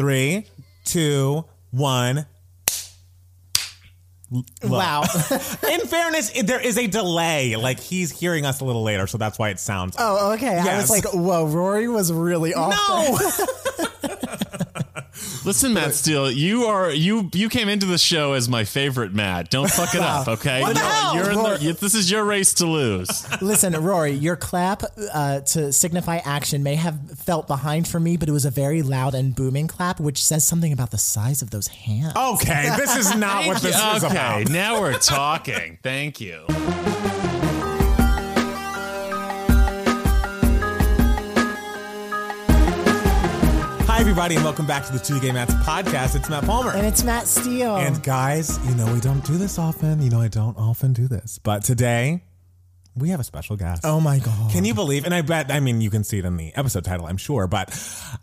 Three, two, one. Wow. In fairness, there is a delay. Like he's hearing us a little later, so that's why it sounds. oh, okay. I was like, whoa, Rory was really off. no. Listen, Matt Steele, you are you you came into the show as my favorite Matt. Don't fuck it up, okay? What the You're- hell? you're in the- Rory- you- this is your race to lose. Listen, Rory, your clap uh, to signify action may have felt behind for me, but it was a very loud and booming clap, which says something about the size of those hands. Okay, this is not what this is okay, about. now we're talking. Thank you. Everybody, and welcome back to the Two Gay Mats podcast. It's Matt Palmer. And it's Matt Steele. And guys, you know, we don't do this often. You know, I don't often do this. But today, we have a special guest. oh my God. Can you believe? And I bet, I mean, you can see it in the episode title, I'm sure, but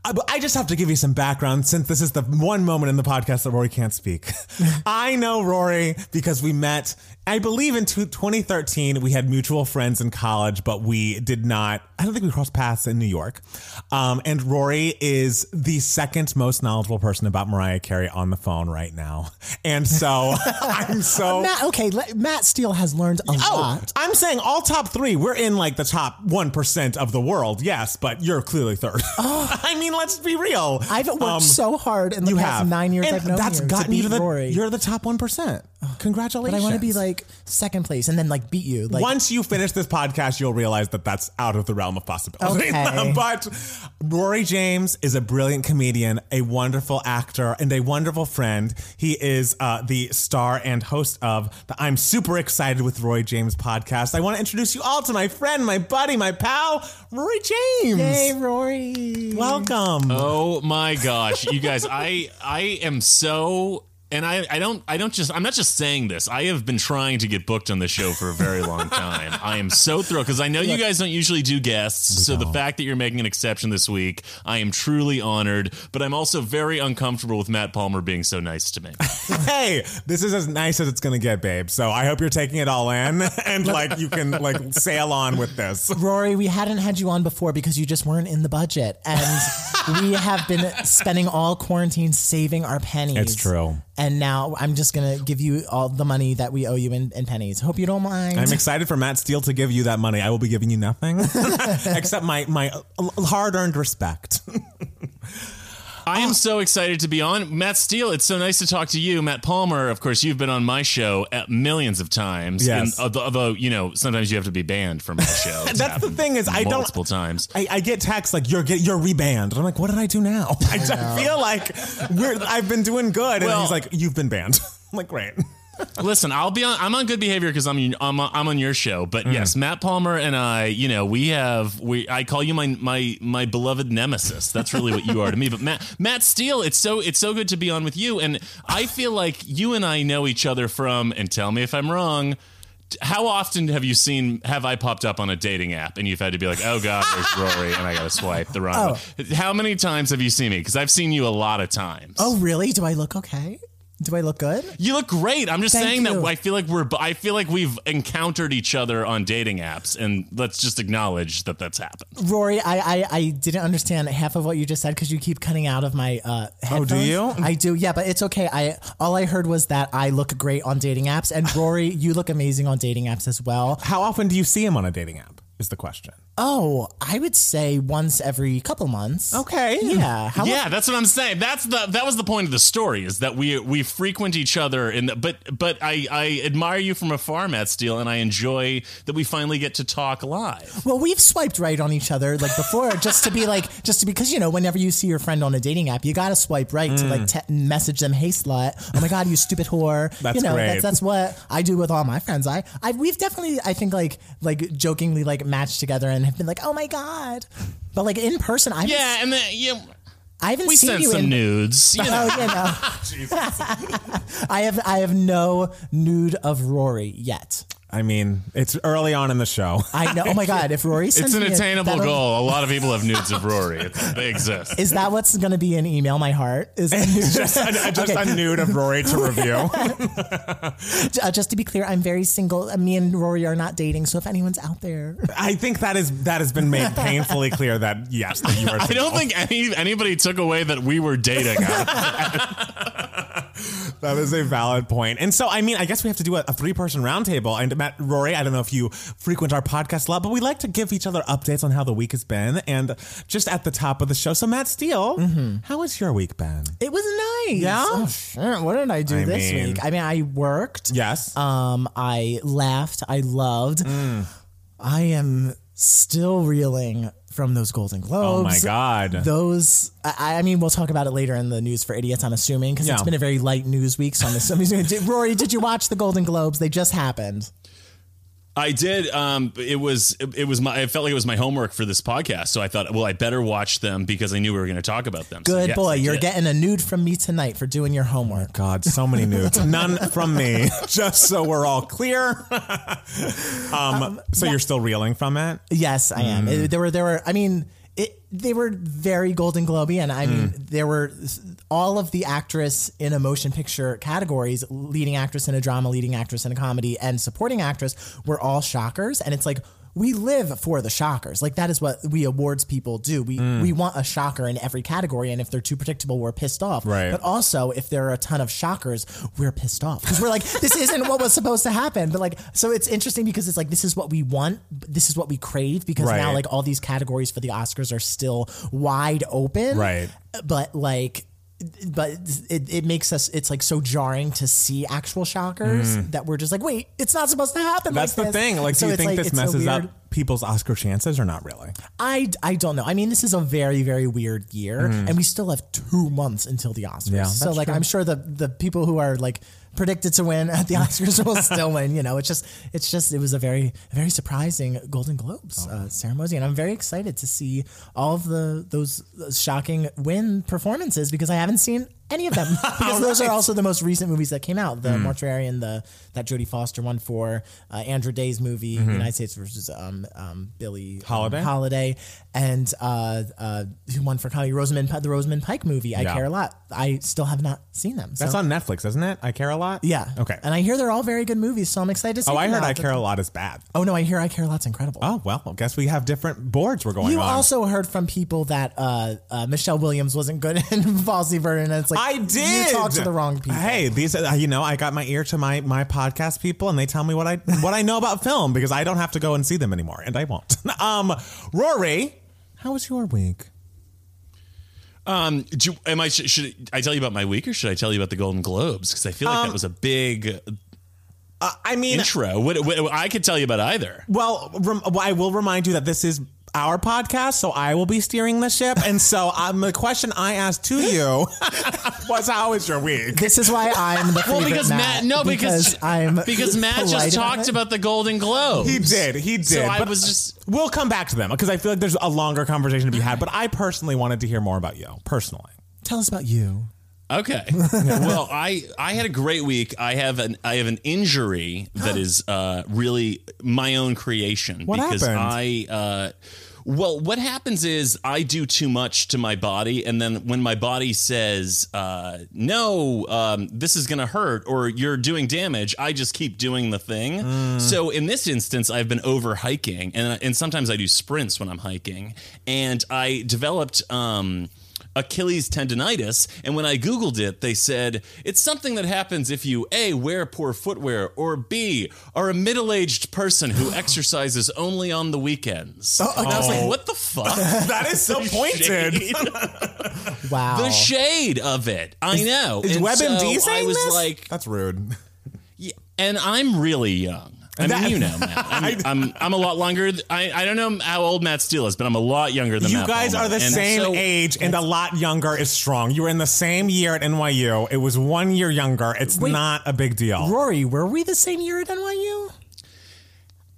I, but I just have to give you some background since this is the one moment in the podcast that Rory can't speak. I know Rory because we met, I believe in two- 2013, we had mutual friends in college, but we did not, I don't think we crossed paths in New York. Um, and Rory is the second most knowledgeable person about Mariah Carey on the phone right now. And so I'm so. Matt, okay, le- Matt Steele has learned a Oh, lot. I'm saying all top three. We're in like the top 1% of the world, yes, but you're clearly third. I mean, let's be real. I've worked Um, so hard in the you past have. nine years and I've known that's you gotten to you beat to the, Rory. You're the top 1%. but Congratulations. But I want to be like second place and then like beat you. Like, Once you finish this podcast, you'll realize that that's out of the realm of possibility. Okay. but Rory James is a brilliant comedian, a wonderful actor, and a wonderful friend. He is uh, the star and host of the I'm Super Excited with Rory James podcast. I want to introduce you all to my friend, my buddy, my pal, Rory James. Hey, Rory. Welcome. Oh my gosh, you guys, I I am so and I, I don't I don't just I'm not just saying this. I have been trying to get booked on the show for a very long time. I am so thrilled because I know you guys don't usually do guests. So the fact that you're making an exception this week, I am truly honored. But I'm also very uncomfortable with Matt Palmer being so nice to me. hey, this is as nice as it's gonna get, babe. So I hope you're taking it all in and like you can like sail on with this. Rory, we hadn't had you on before because you just weren't in the budget. And we have been spending all quarantine saving our pennies. It's true. And now I'm just going to give you all the money that we owe you in, in pennies. Hope you don't mind. I'm excited for Matt Steele to give you that money. I will be giving you nothing except my my hard earned respect. I am oh. so excited to be on. Matt Steele, it's so nice to talk to you. Matt Palmer, of course, you've been on my show at millions of times. Yes. And although, although, you know, sometimes you have to be banned from my show. It's That's the happened thing is I don't- multiple times. I, I get texts like you're get you're rebanned. I'm like, what did I do now? I, I feel like we're I've been doing good, and Well- he's like, you've been banned. I'm like, great. Listen, I'll be on. I'm on good behavior because I'm I'm I'm on your show. But Mm. yes, Matt Palmer and I, you know, we have we. I call you my my my beloved nemesis. That's really what you are to me. But Matt Matt Steele, it's so it's so good to be on with you, and I feel like you and I know each other from. And tell me if I'm wrong. How often have you seen have I popped up on a dating app and you've had to be like, oh god, there's Rory, and I got to swipe the wrong way? How many times have you seen me? Because I've seen you a lot of times. oh, really? Do I look okay? Do I look good? You look great. I'm just Thank saying you. that I feel like we're I feel like we've encountered each other on dating apps, and let's just acknowledge that that's happened. Rory, I, I, I didn't understand half of what you just said because you keep cutting out of my uh, headphones. do you? I do, yeah, but it's okay. I all I heard was that I look great on dating apps, and Rory, you look amazing on dating apps as well. How often do you see him on a dating app? Is the question. Oh, I would say once every couple months. Okay. Yeah. How yeah, that's what I'm saying. That's the that was the point of the story is that we we frequent each other in the, but but I I admire you from afar, Matt Steele, and I enjoy that we finally get to talk live. Well, we've swiped right on each other like before, just to be like, just to because you know, whenever you see your friend on a dating app, you gotta swipe right to like mm. te- message them, "Hey slut," "Oh my god, you stupid whore." That's you know, great. that's that's what I do with all my friends. I, I we've definitely, I think, like like jokingly like matched together and have been like, "Oh my god," but like in person, I haven't, Yeah, and then yeah, I haven't we seen sent you some in. nudes. You know. Oh, you know, I have I have no nude of Rory yet. I mean, it's early on in the show. I know. Oh my god! If Rory sends It's an me attainable that'll- goal. A lot of people have nudes of Rory. It's, they exist. Is that what's going to be in email? My heart is just a, just Okay. a nude of Rory to review. uh, just to be clear. I'm very single. Uh, me and Rory are not dating. So if anyone's out there, I think that is that has been made painfully clear that yes, that you are. I don't think any anybody took away that we were dating. That is a valid point. And so, I mean, I guess we have to do a, a three person roundtable. And Matt, Rory, I don't know if you frequent our podcast a lot, but we like to give each other updates on how the week has been. And just at the top of the show, so Matt Steele, how has your week been? it was nice. Yeah? Oh, sure. What did I do I this mean- week? I mean, I worked. Yes. Um, I laughed. I loved. Mm. I am still reeling from those Golden Globes. oh my God. Those, I, I mean, we'll talk about it later in the news for idiots. I'm assuming because it's been a very light news week. So I'm assuming. Rory, did you watch the Golden Globes? They just happened. I did. Um, it was it, it was my. I felt like it was my homework for this podcast, so I thought, well, I better watch them because I knew we were going to talk about them. So, Good yes, boy, I you're did. getting a nude from me tonight for doing your homework. God, so many nudes. None from me, just so we're all clear. um, so you're still reeling from it? Yes, I am. Mm. It- there were there were. I mean, it, they were very Golden Globey, and I mean, Mm. there were all of the actress in a motion picture categories, leading actress in a drama, leading actress in a comedy, and supporting actress were all shockers, and it's like. We live for the shockers. Like that is what we awards people do. We Mm. we want a shocker in every category, and if they're too predictable, we're pissed off. Right. But also, if there are a ton of shockers, we're pissed off because we're like, this isn't what was supposed to happen. But like, so it's interesting because it's like this is what we want, this is what we crave because now like all these categories for the Oscars are still wide open. Right. But like. But it, it makes us it's like so jarring to see actual shockers that we're just like wait it's not supposed to happen Mm. That's like the this. thing. Like, So do you think like- this messes weird. up people's Oscar chances or not really? I, I don't know. I mean, this is a very, very weird year, and we still have two months until the Oscars. Mm. Yeah, so, like, true. I'm sure the the people who are like predicted to win at the Oscars will still win. You know, it's just, it's just, it was a very, very surprising Golden Globes Oh. uh, ceremony, and I'm very excited to see all of the those shocking win performances because I haven't seen any of them because those are also the most recent movies that came out. The. Mauritanian and the that Jodie Foster one for uh, Andra Day's movie United States versus um, um, Billie um, Mm-hmm. Holiday? Holiday, and uh, uh, who won for comedy? Rosamund, the Rosamund Pike movie. I Yeah. care a lot. I still have not seen them. So. That's on Netflix, isn't it? I Care a Lot? Yeah. Okay. And I hear they're all very good movies, so I'm excited to see. Oh, I heard now. I Care a Lot is bad. Oh no, I hear I care a lot's incredible. Oh, well, I guess we have different boards we're going on. you on. also heard from people that uh, uh, Michelle Williams wasn't good in Fosse/Verdon. And it's like I did. You talked to the wrong people. Hey, these uh, you know, I got my ear to my my podcast people, and they tell me what I what I know about film because I don't have to go and see them anymore, and I won't. um, Rory, how was your week? Um, do you- am I should, should I tell you about my week or should I tell you about the Golden Globes? Because I feel like that was a big Uh, I mean, intro. What, what, I could tell you about either. well, rem- well, I will remind you that this is our podcast, so I will be steering the ship, and so um, the question I asked to you was, "How was your week?" This is why I'm the Well, because Matt, no, because I'm because Matt just talked it. about the Golden Globes. He did. He did. So I was just We'll come back to them because I feel like there's a longer conversation to be had. But I personally wanted to hear more about you personally. Tell us about you. Okay. well, I I had a great week. I have an I have an injury that is uh, really my own creation What because happened? I uh, well, what happens is I do too much to my body, and then when my body says uh, no, um, this is going to hurt or you're doing damage, I just keep doing the thing. Mm. So in this instance, I've been over hiking, and and sometimes I do sprints when I'm hiking, and I developed. Um, Achilles tendonitis. And when I Googled it, they said it's something that happens if you A, wear poor footwear, or B, are a middle aged person who exercises only on the weekends. Oh, and I was like, what the fuck? That is so pointed. Wow. the shade of it. I know. Is And WebMD so I saying was this? like, That's rude. yeah, and I'm really young. I mean, you know, Matt. I'm, I'm, I'm a lot longer. th- I, I don't know how old Matt Steele is, but I'm a lot younger than You Matt guys are the And same so- age and a lot younger is strong. You were in the same year at NYU. It was one year younger. It's not a big deal. Rory, were we the same year at NYU?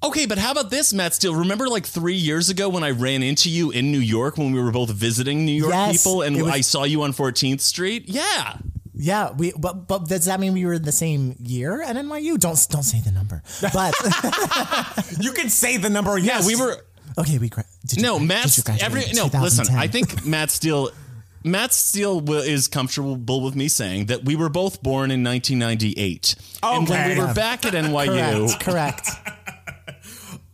Okay, but how about this, Matt Steele? Remember like three years ago when I ran into you in New York when we were both visiting New York Yes, people and it was- I saw you on 14th Street? Yeah. Yeah, we but but does that mean we were in the same year at NYU? Don't don't say the number. But You can say the number. Yes, we were. okay, we gra- did you No, gra- Matt. did Every no. Listen, I think Matt Steele. Matt Steele wi- is comfortable with me saying that we were both born in 1998, Okay. and when we were back at NYU, correct. correct.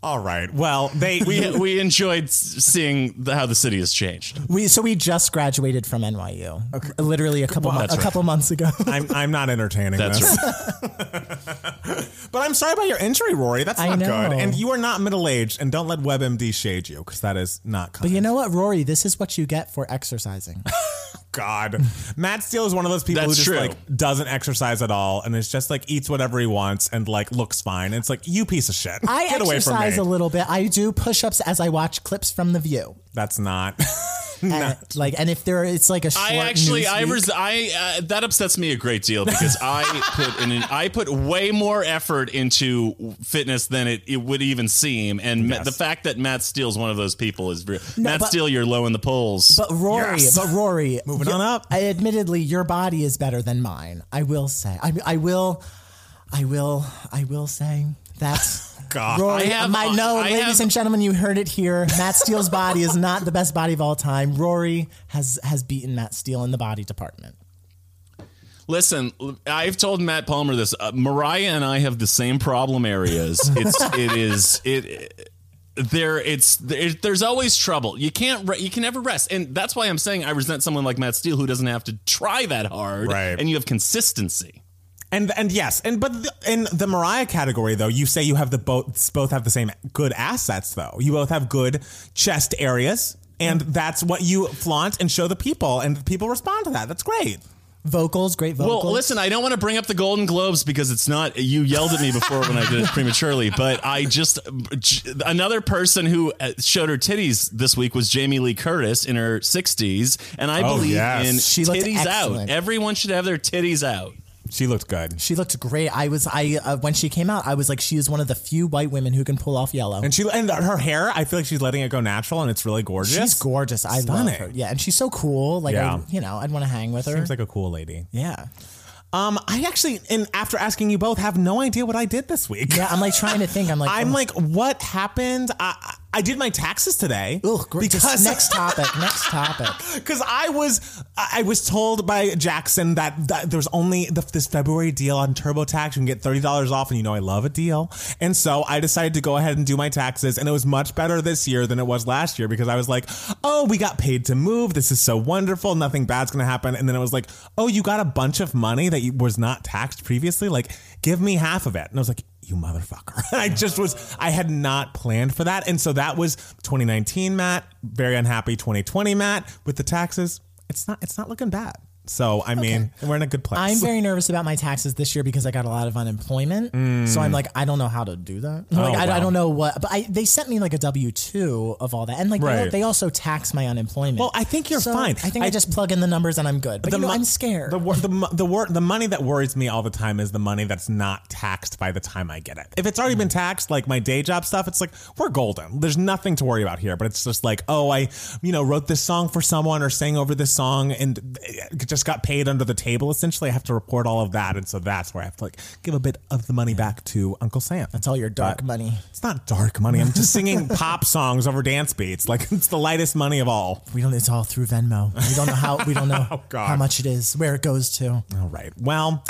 All right. Well, they we we enjoyed seeing the, how the city has changed. We so we just graduated from NYU, literally a couple Well, months, that's a couple months ago. I'm I'm not entertaining That's this. right. But I'm sorry about your injury, Rory. That's I not know. good. And you are not middle aged. And don't let WebMD shade you because that is not. Kind. But you know what, Rory? This is what you get for exercising. God, Matt Steele is one of those people who just true. like doesn't exercise at all and is just like eats whatever he wants and like looks fine. And it's like you piece of shit. I Get away from exercise me. A little bit. I do push-ups as I watch clips from The View. That's not. And, like, and if there, it's like a short I actually, news I, week. res- I uh, that upsets me a great deal because I put in, I put way more effort into fitness than it, it would even seem, and Ma- Yes. the fact that Matt Steele's one of those people is real. Matt but- Steele, you're low in the polls. But Rory, Yes. but Rory, Moving on up. I, admittedly, your body is better than mine. I will say. I, I will. I will. I will say that. God. Rory, I have- my, no, I ladies have- and gentlemen, you heard it here. Matt Steele's body is not the best body of all time. Rory has has beaten Matt Steele in the body department. Listen, I've told Matt Palmer this. Uh, Mariah and I have the same problem areas. It's it is it. There, it's there, there's always trouble. You can't re- you can never rest, and that's why I'm saying I resent someone like Matt Steele who doesn't have to try that hard, Right. And you have consistency. And and yes, and but the, in the Mariah category though, you say you have the both both have the same good assets though. You both have good chest areas, and that's what you flaunt and show the people, and people respond to that. That's great. Vocals, great vocals. Well, listen, I don't want to bring up the Golden Globes because it's not. You yelled at me before when I did it prematurely, but I just another person who uh, showed her titties this week was Jamie Lee Curtis in her 60s, and I Oh, believe yes. in She looked titties out. Everyone should have their titties out. She looked good, She looked great. I was I uh, when she came out, I was like, she is one of the few white women who can pull off yellow. and she and her hair. I feel like she's letting it go natural, and it's really gorgeous. She's gorgeous. I Stunning. love her. Yeah, and she's so cool. Like, Yeah. I, you know, I'd want to hang with her. Seems like a cool lady. yeah, Um, I actually, and after asking you both, have no idea what I did this week. yeah. I'm like trying to think. I'm like, I'm oh, like, what happened? I I did my taxes today. ugh, great. Because next topic. Next topic. Because I was, I was told by Jackson that, that there's only the, this February deal on TurboTax. You can get thirty dollars off, and you know I love a deal. And so I decided to go ahead and do my taxes, and it was much better this year than it was last year because I was like, oh, we got paid to move. This is so wonderful. Nothing bad's gonna happen. And then it was like, oh, you got a bunch of money that you, was not taxed previously. Like, give me half of it. And I was like. You motherfucker. I just was, I had not planned for that. And so that was 2019, Matt. Very unhappy 2020, Matt, with the taxes. It's not, it's not looking bad. So, I mean, we're in a good place. I'm very nervous about my taxes this year because I got a lot of unemployment. So I'm mm. like, I don't know how to do that. Like, oh, I, I Mm. wow. don't know what, but I, they sent me like a W two of all that, and like they- Right. they, also tax my unemployment. Well, I think you're So fine. I think I, I- just plug in the numbers and I'm good. But you know, mo- I'm scared. The wor- the mo- the, wor- the money that worries me all the time is the money that's not taxed by the time I get it. If it's already been mm. taxed, like my day job stuff, it's like we're golden. There's nothing to worry about here. But it's just like, oh, I you know wrote this song for someone or sang over this song and eh, eh, it just got paid under the table. Essentially, I have to report all of that, and so that's where I have to like give a bit of the money back to Uncle Sam. That's all your dark money. It's not dark money. I'm just singing pop songs over dance beats. Like it's the lightest money of all. We don't. It's all through Venmo. We don't know how. We don't know Oh, how much it is, where it goes to. All right. Well,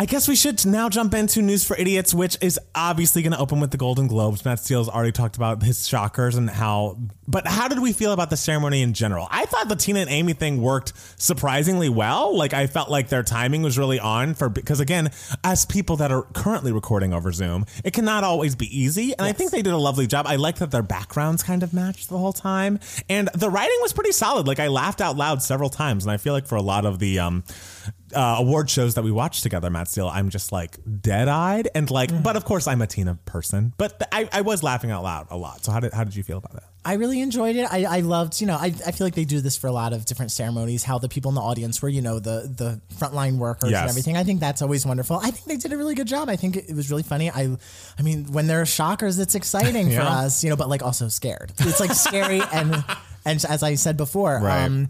I guess we should now jump into News for Idiots, which is obviously going to open with the Golden Globes. Matt Steele's already talked about his shockers and how, but how did we feel about the ceremony in general? I thought the Tina and Amy thing worked surprisingly well. Like I felt like their timing was really on for, because again, as people that are currently recording over Zoom, it cannot always be easy. And I think they did a lovely job. I like that their backgrounds kind of matched the whole time. And the writing was pretty solid. Like I laughed out loud several times. And I feel like for a lot of the, um, uh, award shows that we watched together, Matt Steele, I'm just like dead eyed and like, Mm. but of course I'm a Tina person, but th- I, I was laughing out loud a lot. So how did how did you feel about that? I really enjoyed it. I, I loved, you know, I, I feel like they do this for a lot of different ceremonies, how the people in the audience were, you know, the the frontline workers Yes. and everything. I think that's always wonderful. I think they did a really good job. I think it, it was really funny. I I mean, when there are shockers, it's exciting for us, you know, but like also scared. It's like scary and and as I said before, Right. um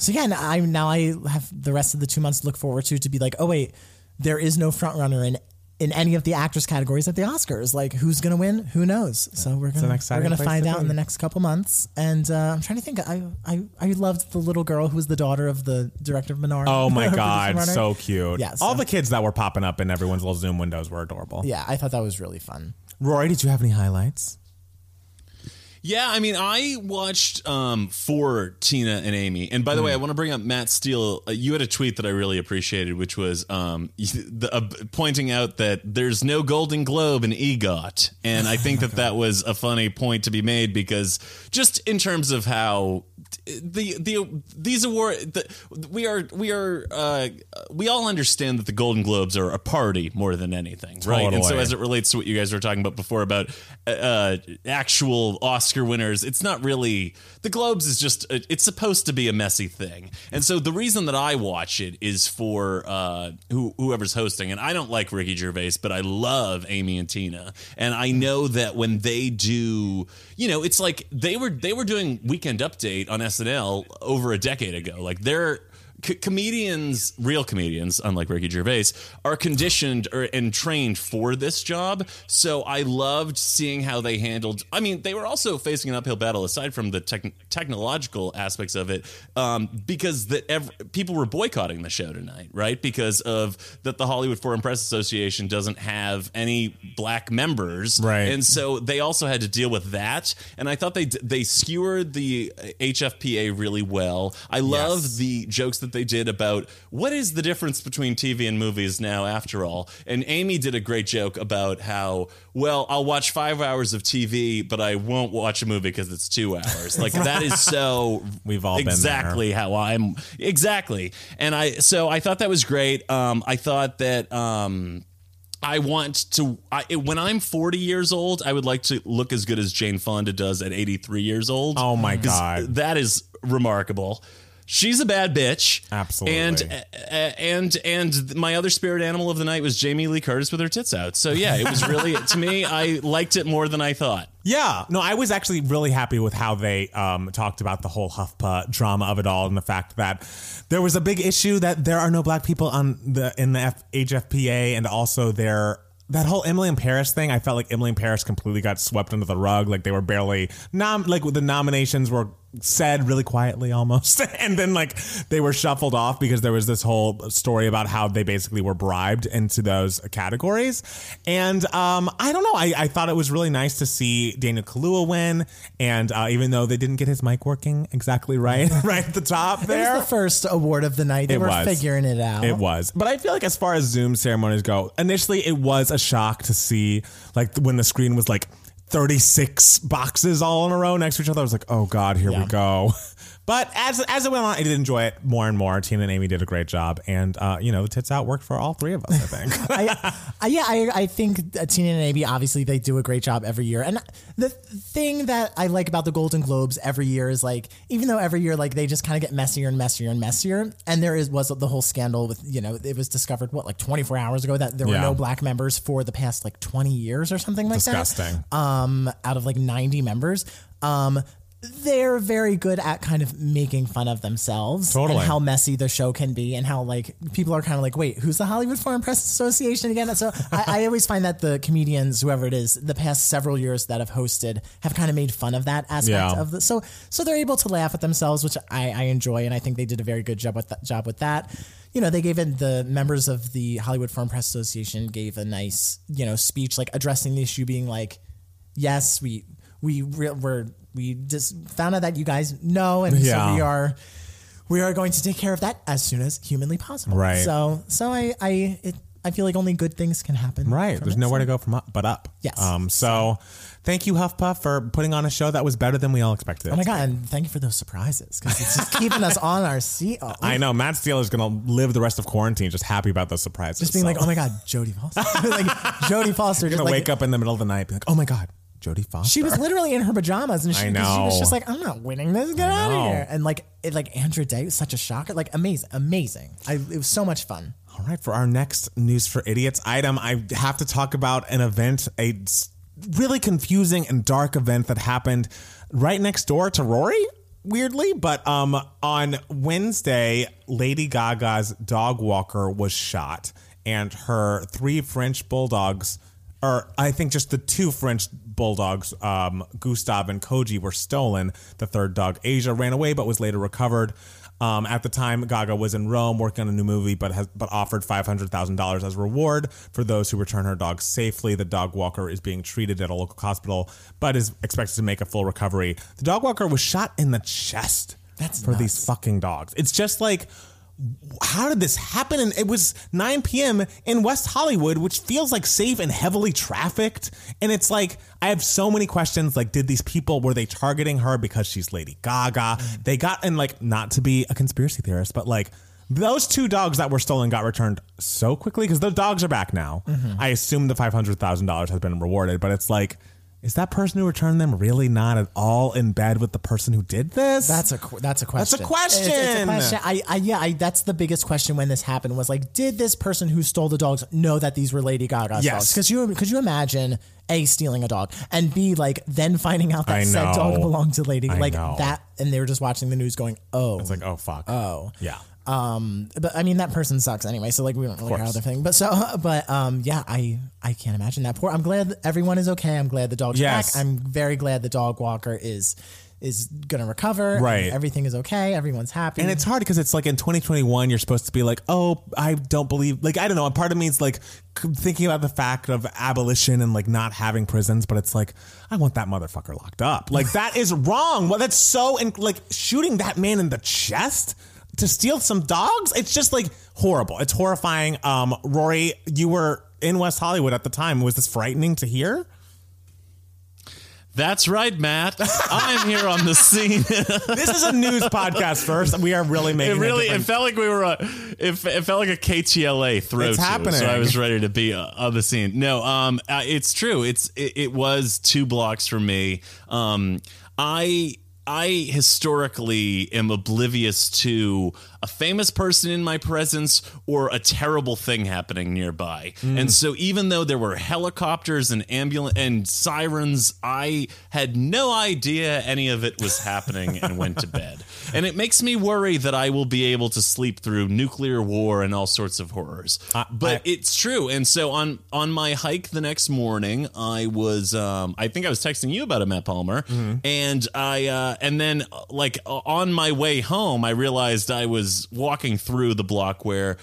so yeah, and I now I have the rest of the two months to look forward to to be like, oh wait, there is no front runner in in any of the actress categories at the Oscars. Like who's gonna win? Who knows? So we're gonna we're gonna find out in the next couple months. And uh, I'm trying to think. I, I I loved the little girl who was the daughter of the director of Minari. Oh my god, so cute. Yeah, All the kids that were popping up in everyone's little Zoom windows were adorable. yeah, I thought that was really fun. Rory, did you have any highlights? Yeah, I mean, I watched um, for Tina and Amy, and by the way, I want to bring up Matt Steele. Uh, you had a tweet that I really appreciated, which was um, the, uh, pointing out that there's no Golden Globe in EGOT, and I think that that was a funny point to be made because just in terms of how the the these award the, we are we are uh, we all understand that the Golden Globes are a party more than anything, right? And so as it relates to what you guys were talking about before about uh, uh, actual Oscar winners, it's not really the Globes is just uh, it's supposed to be a messy thing, and so the reason that I watch it is for uh, who, whoever's hosting, and I don't like Ricky Gervais, but I love Amy and Tina, and I know that when they do, you know, it's like they were they were doing Weekend Update on SNL over a decade ago, like they're c- comedians, real comedians, unlike Ricky Gervais, are conditioned or and trained for this job. So I loved seeing how they handled. I mean, they were also facing an uphill battle aside from the tech, technological aspects of it, um, because ev- people were boycotting the show tonight, right? Because of that, the Hollywood Foreign Press Association doesn't have any black members, Right. And so they also had to deal with that. And I thought they they skewered the HFPA really well. I love Yes. the jokes that they did about what is the difference between TV and movies now after all. And Amy did a great joke about how well I'll watch 5 hours of TV but I won't watch a movie because it's 2 hours. Like that is so We've all been exactly how I'm exactly. And I so I thought that was great. Um I thought that um I want to. I, when I'm 40 years old, I would like to look as good as Jane Fonda does at 83 years old. Oh my God. that is remarkable. She's a bad bitch. Absolutely. And uh, and and my other spirit animal of the night was Jamie Lee Curtis with her tits out. So yeah, it was really to me. I liked it more than I thought. Yeah, no, I was actually really happy with how they um, talked about the whole HuffPa drama of it all, and the fact that there was a big issue that there are no black people on the in the F- HFPA, and also there that whole Emily in Paris thing. I felt like Emily in Paris completely got swept under the rug, like they were barely nom like the nominations were said really quietly almost, and then like they were shuffled off because there was this whole story about how they basically were bribed into those categories, and um, I don't know, I, I thought it was really nice to see Daniel Kaluuya win, and uh, even though they didn't get his mic working exactly right, right at the top It there, was the first award of the night. They It were was. figuring it out. it was. But I feel like as far as Zoom ceremonies go, initially it was a shock to see like when the screen was like 36 boxes all in a row next to each other. I was like, oh God, here we go. But as as it went on, I did enjoy it more and more. Tina and Amy did a great job, and uh, you know, the tits out worked for all three of us. I think. I, I, yeah, I, I think Tina and Amy obviously they do a great job every year. And the thing that I like about the Golden Globes every year is like, even though every year like they just kind of get messier and messier and messier, and there is was the whole scandal with you know it was discovered what like 24 hours ago that there were Yeah. no black members for the past like 20 years or something like Disgusting. that. Um, out of like 90 members. Um. They're very good at kind of making fun of themselves Totally. and how messy the show can be and how like people are kind of like, wait, who's the Hollywood Foreign Press Association again? So I, I always find that the comedians, whoever it is, the past several years that have hosted have kind of made fun of that aspect Yeah. of the so so they're able to laugh at themselves, which I, I enjoy, and I think they did a very good job with that job with that. You know, they gave it the members of the Hollywood Foreign Press Association gave a nice, you know, speech like addressing the issue, being like, yes, we we re- we're we just found out that you guys know, and Yeah. so we are we are going to take care of that as soon as humanly possible. Right. So so I I it, I feel like only good things can happen. Right. from There's it. nowhere to go from up but up. Yes. Um. So, thank you, HuffPuff, for putting on a show that was better than we all expected. Oh my god! And thank you for those surprises because it's just keeping us on our seat. I know Matt Steele is going to live the rest of quarantine just happy about those surprises. just being like, oh my god, Jodie Foster, like Jodie Foster, just gonna like, wake up in the middle of the night, be like, oh my god, Jodie Foster. She was literally in her pajamas, and she, she was just like, "I'm not winning this. Get out know. of here!" And like, it, like Andra Day was such a shocker. Like, amazing, amazing. I, it was so much fun. All right, for our next news for idiots item, I have to talk about an event, a really confusing and dark event that happened right next door to Rory. weirdly, but um, on Wednesday, Lady Gaga's dog walker was shot, and her three French bulldogs, or I think just the two French bulldogs, um, Gustav and Koji, were stolen. The third dog, Asia, ran away but was later recovered. Um, at the time, Gaga was in Rome working on a new movie, but has but offered five hundred thousand dollars as reward for those who return her dog safely. The dog walker is being treated at a local hospital, but is expected to make a full recovery. The dog walker was shot in the chest. That's for nuts. these fucking dogs. It's just like. How did this happen? And it was 9 p.m. in West Hollywood, which feels like safe and heavily trafficked. And it's like, I have so many questions. Like, did these people, were they targeting her because she's Lady Gaga? Mm-hmm. They got, and like, not to be a conspiracy theorist, but like, those two dogs that were stolen got returned so quickly because the dogs are back now. Mm-hmm. I assume the $500,000 has been rewarded, but it's like, is that person who returned them really not at all in bed with the person who did this? That's a qu- that's a question. a question. It's, it's a question. I, I yeah. I, that's the biggest question when this happened was like, did this person who stole the dogs know that these were Lady Gaga's Yes. dogs? Because you could you imagine a stealing a dog and b like then finding out that said dog belonged to Lady I like know. that, and they were just watching the news going, oh, It's like, oh, fuck. oh. Yeah. Um, but I mean that person sucks anyway, so like we don't really care how they're thing. But so, but um, yeah, I I can't imagine that. Poor. I'm glad everyone is okay. I'm glad the dog's Yes. back. I'm very glad the dog walker is is gonna recover. and Right. everything is okay. Everyone's happy. And it's hard because it's like in 2021, you're supposed to be like, oh, I don't believe, like, I don't know. A part of me is like c- thinking about the fact of abolition and like not having prisons, but it's like, I want that motherfucker locked up. Like, that is wrong. Well, that's so, and like, shooting that man in the chest to steal some dogs, it's just like horrible. It's horrifying. Um, Rory, you were in West Hollywood at the time. Was this frightening to hear? That's right, Matt. I'm here on the scene. This is a news podcast first. We are really making it really a it felt like we were uh, it, it felt like a KTLA throw It's to, happening. so I was ready to be uh, on the scene. No, um, uh, it's true. It's it, it was two blocks from me. Um, I I historically am oblivious to a famous person in my presence or a terrible thing happening nearby. And so even though there were helicopters and ambulance and sirens, I had no idea any of it was happening and went to bed. And it makes me worry that I will be able to sleep through nuclear war and all sorts of horrors. but I- it's true. And so on on my hike the next morning, I was um I think I was texting you about it, Matt Palmer, and I uh and then uh, like uh, on my way home, I realized I was walking through the block where.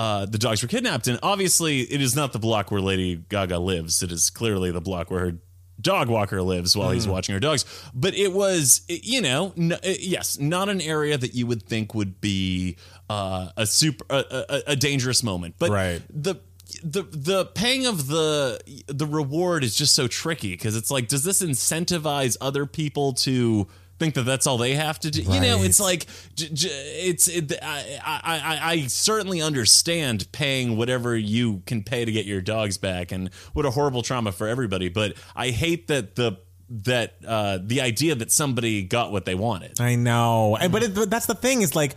Uh, the dogs were kidnapped, and obviously, it is not the block where Lady Gaga lives. It is clearly the block where her dog walker lives while he's watching her dogs. But it was, you know, uh, yes, not an area that you would think would be uh, a super a, a, a dangerous moment. But Right. the the the paying of the the reward is just so tricky because it's like, does this incentivize other people to? Think that that's all they have to do. You know, it's like j- j- it's. It, I, I I I certainly understand paying whatever you can pay to get your dogs back, and what a horrible trauma for everybody. But I hate that the that uh, the idea that somebody got what they wanted. I know, And- but, it, but that's the thing is like,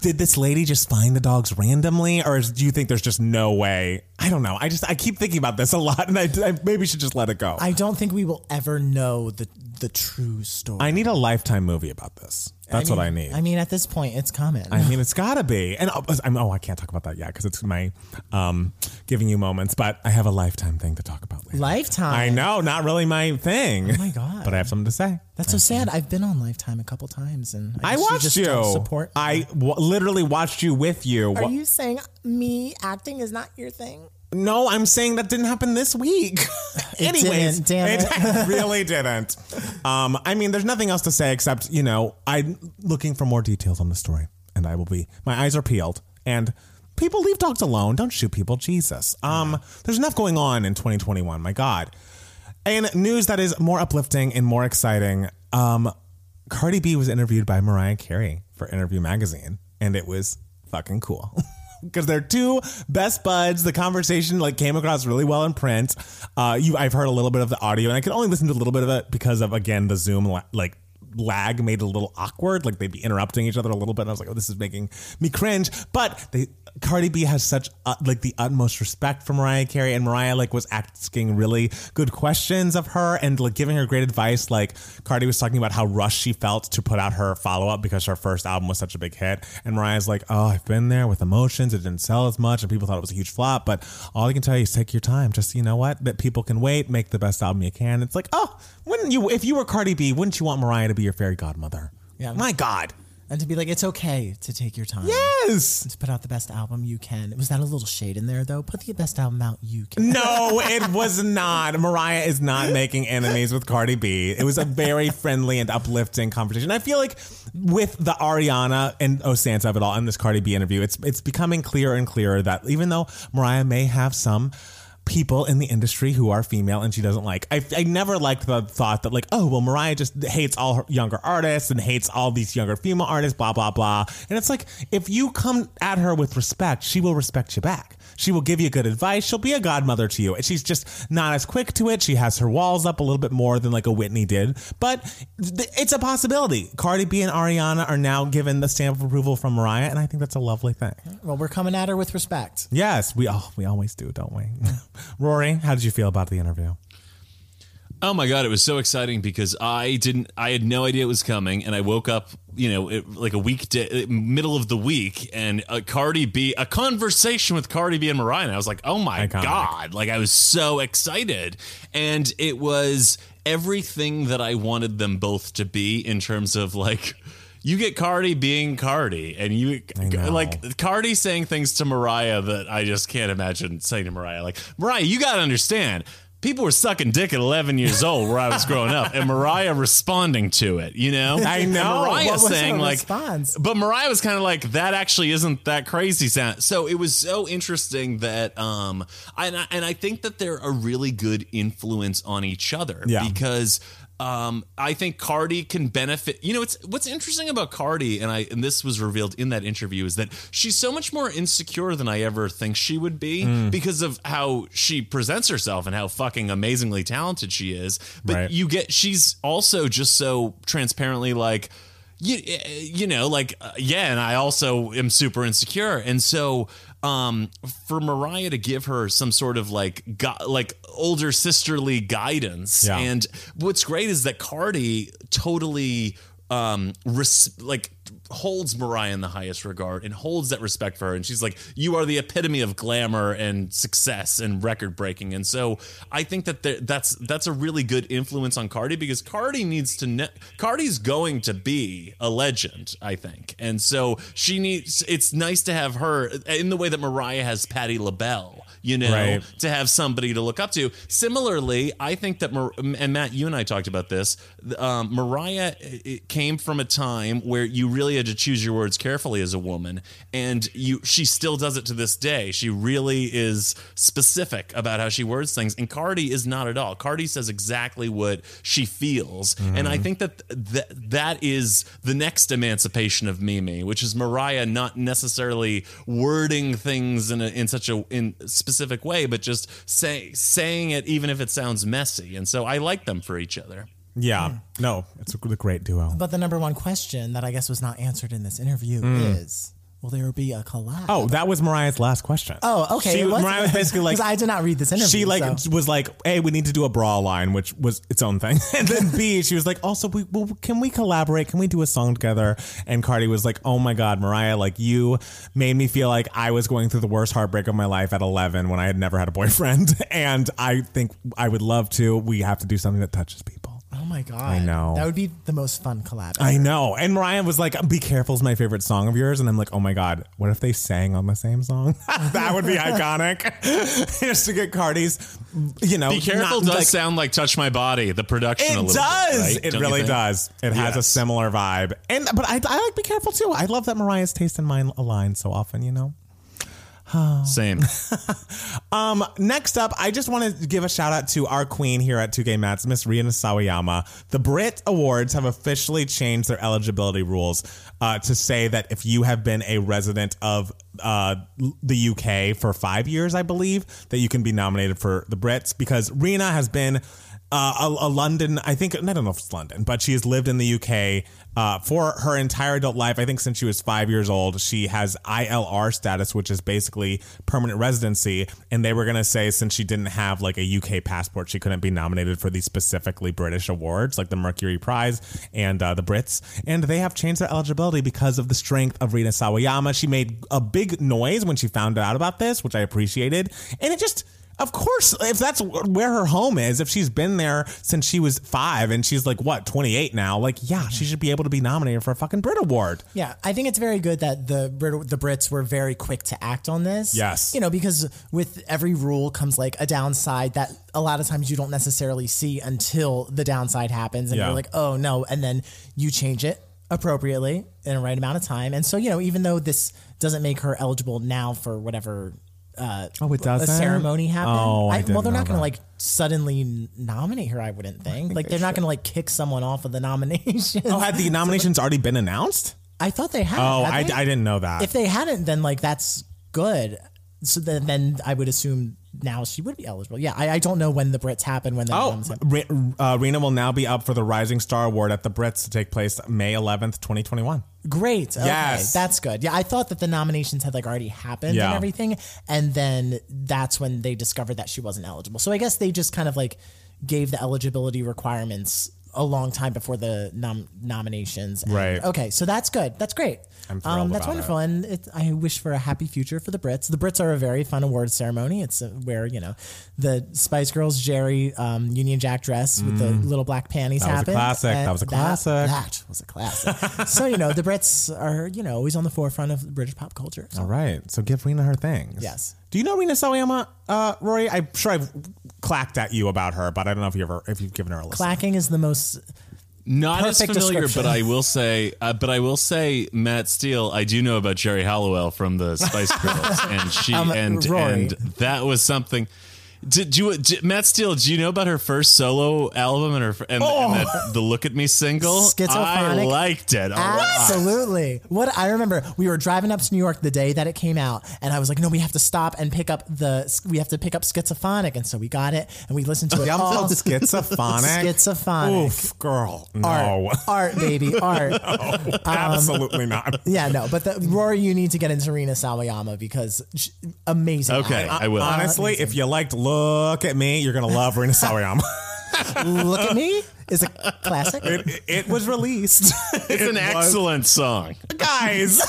did this lady just find the dogs randomly, or is, do you think there's just no way? I don't know. I just I keep thinking about this a lot, and I, I maybe should just let it go. I, I don't think we will ever know the the true story. I need a lifetime movie about this. That's what I need. I mean, at this point, it's coming. I mean, it's gotta be. And oh, I'm, oh, I can't talk about that yet because it's my um, giving you moments. But I have a lifetime thing to talk about later. Lifetime. I know, not really my thing. Oh my God. But I have something to say. That's so sad. I've been on Lifetime a couple times, and I, I guess watched just you. don't support. I w- literally watched you with you. Are you saying me acting is not your thing? No, I'm saying that didn't happen this week. Anyways, didn't, damn it. really didn't. Um, I mean, there's nothing else to say except you know I'm looking for more details on the story, and I will be. My eyes are peeled, and people leave dogs alone. Don't shoot people, Jesus. Um, there's enough going on in 2021. My God. And news that is more uplifting and more exciting. Um, Cardi B was interviewed by Mariah Carey for Interview Magazine, and it was fucking cool. Because they're two best buds. The conversation like came across really well in print. Uh, you, I've heard a little bit of the audio, and I could only listen to a little bit of it because of again the Zoom like lag made it a little awkward. Like they'd be interrupting each other a little bit. And I was like, oh, this is making me cringe. But they Cardi B has such uh, like the utmost respect for Mariah Carey, and Mariah like was asking really good questions of her and like giving her great advice. Like Cardi was talking about how rushed she felt to put out her follow up because her first album was such a big hit, and Mariah's like, "Oh, I've been there with emotions. It didn't sell as much, and people thought it was a huge flop. But all I can tell you is take your time. Just you know what, that people can wait. Make the best album you can. It's like, oh, wouldn't you? If you were Cardi B, wouldn't you want Mariah to be your fairy godmother? Yeah. My God. And to be like, it's okay to take your time. Yes. To put out the best album you can. Was that a little shade in there though? Put the best album out you can. No, it was not. Mariah is not making enemies with Cardi B. It was a very friendly and uplifting conversation. I feel like with the Ariana and oh Osanta of it all in this Cardi B interview, it's it's becoming clearer and clearer that even though Mariah may have some people in the industry who are female and she doesn't like. I, I never liked the thought that like, oh, well, Mariah just hates all her younger artists and hates all these younger female artists, blah, blah, blah. And it's like, if you come at her with respect, she will respect you back. She will give you good advice. She'll be a godmother to you. And she's just not as quick to it. She has her walls up a little bit more than like a Whitney did. But it's a possibility. Cardi B and Ariana are now given the stamp of approval from Mariah, and I think that's a lovely thing. Well, we're coming at her with respect. Yes, we all, we always do, don't we? Rory, how did you feel about the interview? Oh my god, it was so exciting because I didn't I had no idea it was coming and I woke up, you know, it, like a weekday middle of the week and a Cardi B a conversation with Cardi B and Mariah and I was like, "Oh my Iconic. god." Like I was so excited and it was everything that I wanted them both to be in terms of like you get Cardi being Cardi, and you like Cardi saying things to Mariah that I just can't imagine saying to Mariah. Like, Mariah, you got to understand, people were sucking dick at 11 years old where I was growing up, and Mariah responding to it, you know? I know. And Mariah saying, like, response? but Mariah was kind of like, that actually isn't that crazy sound. So it was so interesting that, um, and I, and I think that they're a really good influence on each other Yeah. because um, I think Cardi can benefit. You know, it's what's interesting about Cardi, and I and this was revealed in that interview, is that she's so much more insecure than I ever think she would be Mm. because of how she presents herself and how fucking amazingly talented she is. But Right. you get she's also just so transparently like. You, you know, like, uh, yeah, and I also am super insecure. And so, um, for Mariah to give her some sort of like, gu- like older sisterly guidance Yeah. and what's great is that Cardi totally um res- like holds Mariah in the highest regard and holds that respect for her and she's like you are the epitome of glamour and success and record breaking and so I think that there, that's that's a really good influence on Cardi because Cardi needs to ne- Cardi's going to be a legend I think and so she needs it's nice to have her in the way that Mariah has Patti LaBelle you know Right. to have somebody to look up to. Similarly, I think that Mar- and Matt, you and I talked about this. Um, Mariah it came from a time where you really had to choose your words carefully as a woman, and you she still does it to this day. She really is specific about how she words things, and Cardi is not at all. Cardi says exactly what she feels, and I mm-hmm. think that th- that is the next emancipation of Mimi, which is Mariah not necessarily wording things in a, in such a in specific way, but just say saying it even if it sounds messy. And so I like them for each other. Yeah, no, it's a great duo. But the number one question that I guess was not answered in this interview hmm. is Will there be a collab? Oh, that was Mariah's last question. Oh, okay. She, was- Mariah was basically like, I did not read this interview. she like so- was like, "Hey, we need to do a bra line," which was its own thing. And then B, she was like, "Also, we well, can we collaborate? Can we do a song together?" And Cardi was like, "Oh my god, Mariah, like you made me feel like I was going through the worst heartbreak of my life at 11 when I had never had a boyfriend, and I think I would love to. We have to do something that touches people." Oh my god! I know. that would be the most fun collab. I know. And Mariah was like, Be Careful is my favorite song of yours. And I'm like, Oh my God, what if they sang on the same song? that would be iconic. Just to get Cardi's, you know. Be careful not, does like- sound like Touch My Body, the production a It little does. bit, right? It Don't really does. It has a similar vibe. And but I, I like Be Careful too. I love that Mariah's taste and mine align so often, you know? Same. Um, next up, I just want to give a shout out to our queen here at Two Gay Mats, Miss Rina Sawayama. The Brit Awards have officially changed their eligibility rules uh, to say that if you have been a resident of uh, the UK for five years, I believe, that you can be nominated for the Brits because Rina has been uh, a, a London. I think I don't know if it's London, but she has lived in the UK uh, for her entire adult life. I think since she was five years old, she has ILR status, which is basically permanent residency. And they were going to say since she didn't have like a UK passport, she couldn't be nominated for these specifically British awards, like the Mercury Prize and uh, the Brits. And they have changed their eligibility because of the strength of Rina Sawayama. She made a big noise when she found out about this, which I appreciated, and it just of course, if that's where her home is, if she's been there since she was five and she's like, what, 28 now, like, yeah, she mm-hmm. should be able to be nominated for a fucking Brit Award. Yeah, I think it's very good that the Brit- the Brits were very quick to act on this. Yes. you know, because with every rule comes like a downside that a lot of times you don't necessarily see until the downside happens, and Yeah. you're like, oh no, and then you change it appropriately in a right amount of time. And so, you know, even though this doesn't make her eligible now for whatever. Uh, Oh, it a doesn't? ceremony happen. Oh, I didn't well, they're not going to like suddenly nominate her. I wouldn't think. Like they're not going to like kick someone off of the nomination. Oh, had the nominations already been announced? I thought they had. Oh, had I? I didn't know that. If they hadn't, then like that's good. So then, then I would assume now she would be eligible. Yeah, I, I don't know when the Brits happen. When the Oh, happen. Re- uh, Rina will now be up for the Rising Star Award at the Brits to take place May 11th, 2021. Great. Okay, Yes. that's good. Yeah, I thought that the nominations had like already happened Yeah. and everything, and then that's when they discovered that she wasn't eligible. So I guess they just kind of like gave the eligibility requirements a long time before the nom- nominations. And- Right. Okay, so that's good. That's great. I'm thrilled um, that's wonderful, and it, I wish for a happy future for the Brits. The Brits are a very fun award ceremony. It's uh, where you know the Spice Girls Geri um, Union Jack dress with the little black panties Mm. That was a happened. classic. That and was a classic. That, was a classic. so you know the Brits are you know always on the forefront of British pop culture. So, All right. So give Rina her things. Yes. Do you know Rina Sawayama, uh, Rory? I'm sure I've clacked at you about her, but I don't know if you ever if you've given her a listen. clacking is the most. Not Perfect as familiar, but I will say, uh, but I will say, Matt Steele, I do know about Geri Halliwell from the Spice Girls, and she Um, and Rory. and that was something. Did you, did, Matt Steele? Do you know about her first solo album and her and, and that, oh! the "Look at Me" single? I liked it. a lot. Absolutely. What I remember, we were driving up to New York the day that it came out, and I was like, "No, we have to stop and pick up the. We have to pick up Schizophonic," and so we got it and we listened to it. Yum all. schizophrenic. Schizophrenic. Oof, girl. No. Art, art, baby, art. Um, absolutely not. Yeah, no, but the, Rory, you need to get into Rina Sawayama because sh amazing. Okay, I- I will. Uh, Honestly, if you liked Look at Me, you're going to love Rina Sawayama. Look at me is a classic. it, it was released. It's an excellent song. Guys.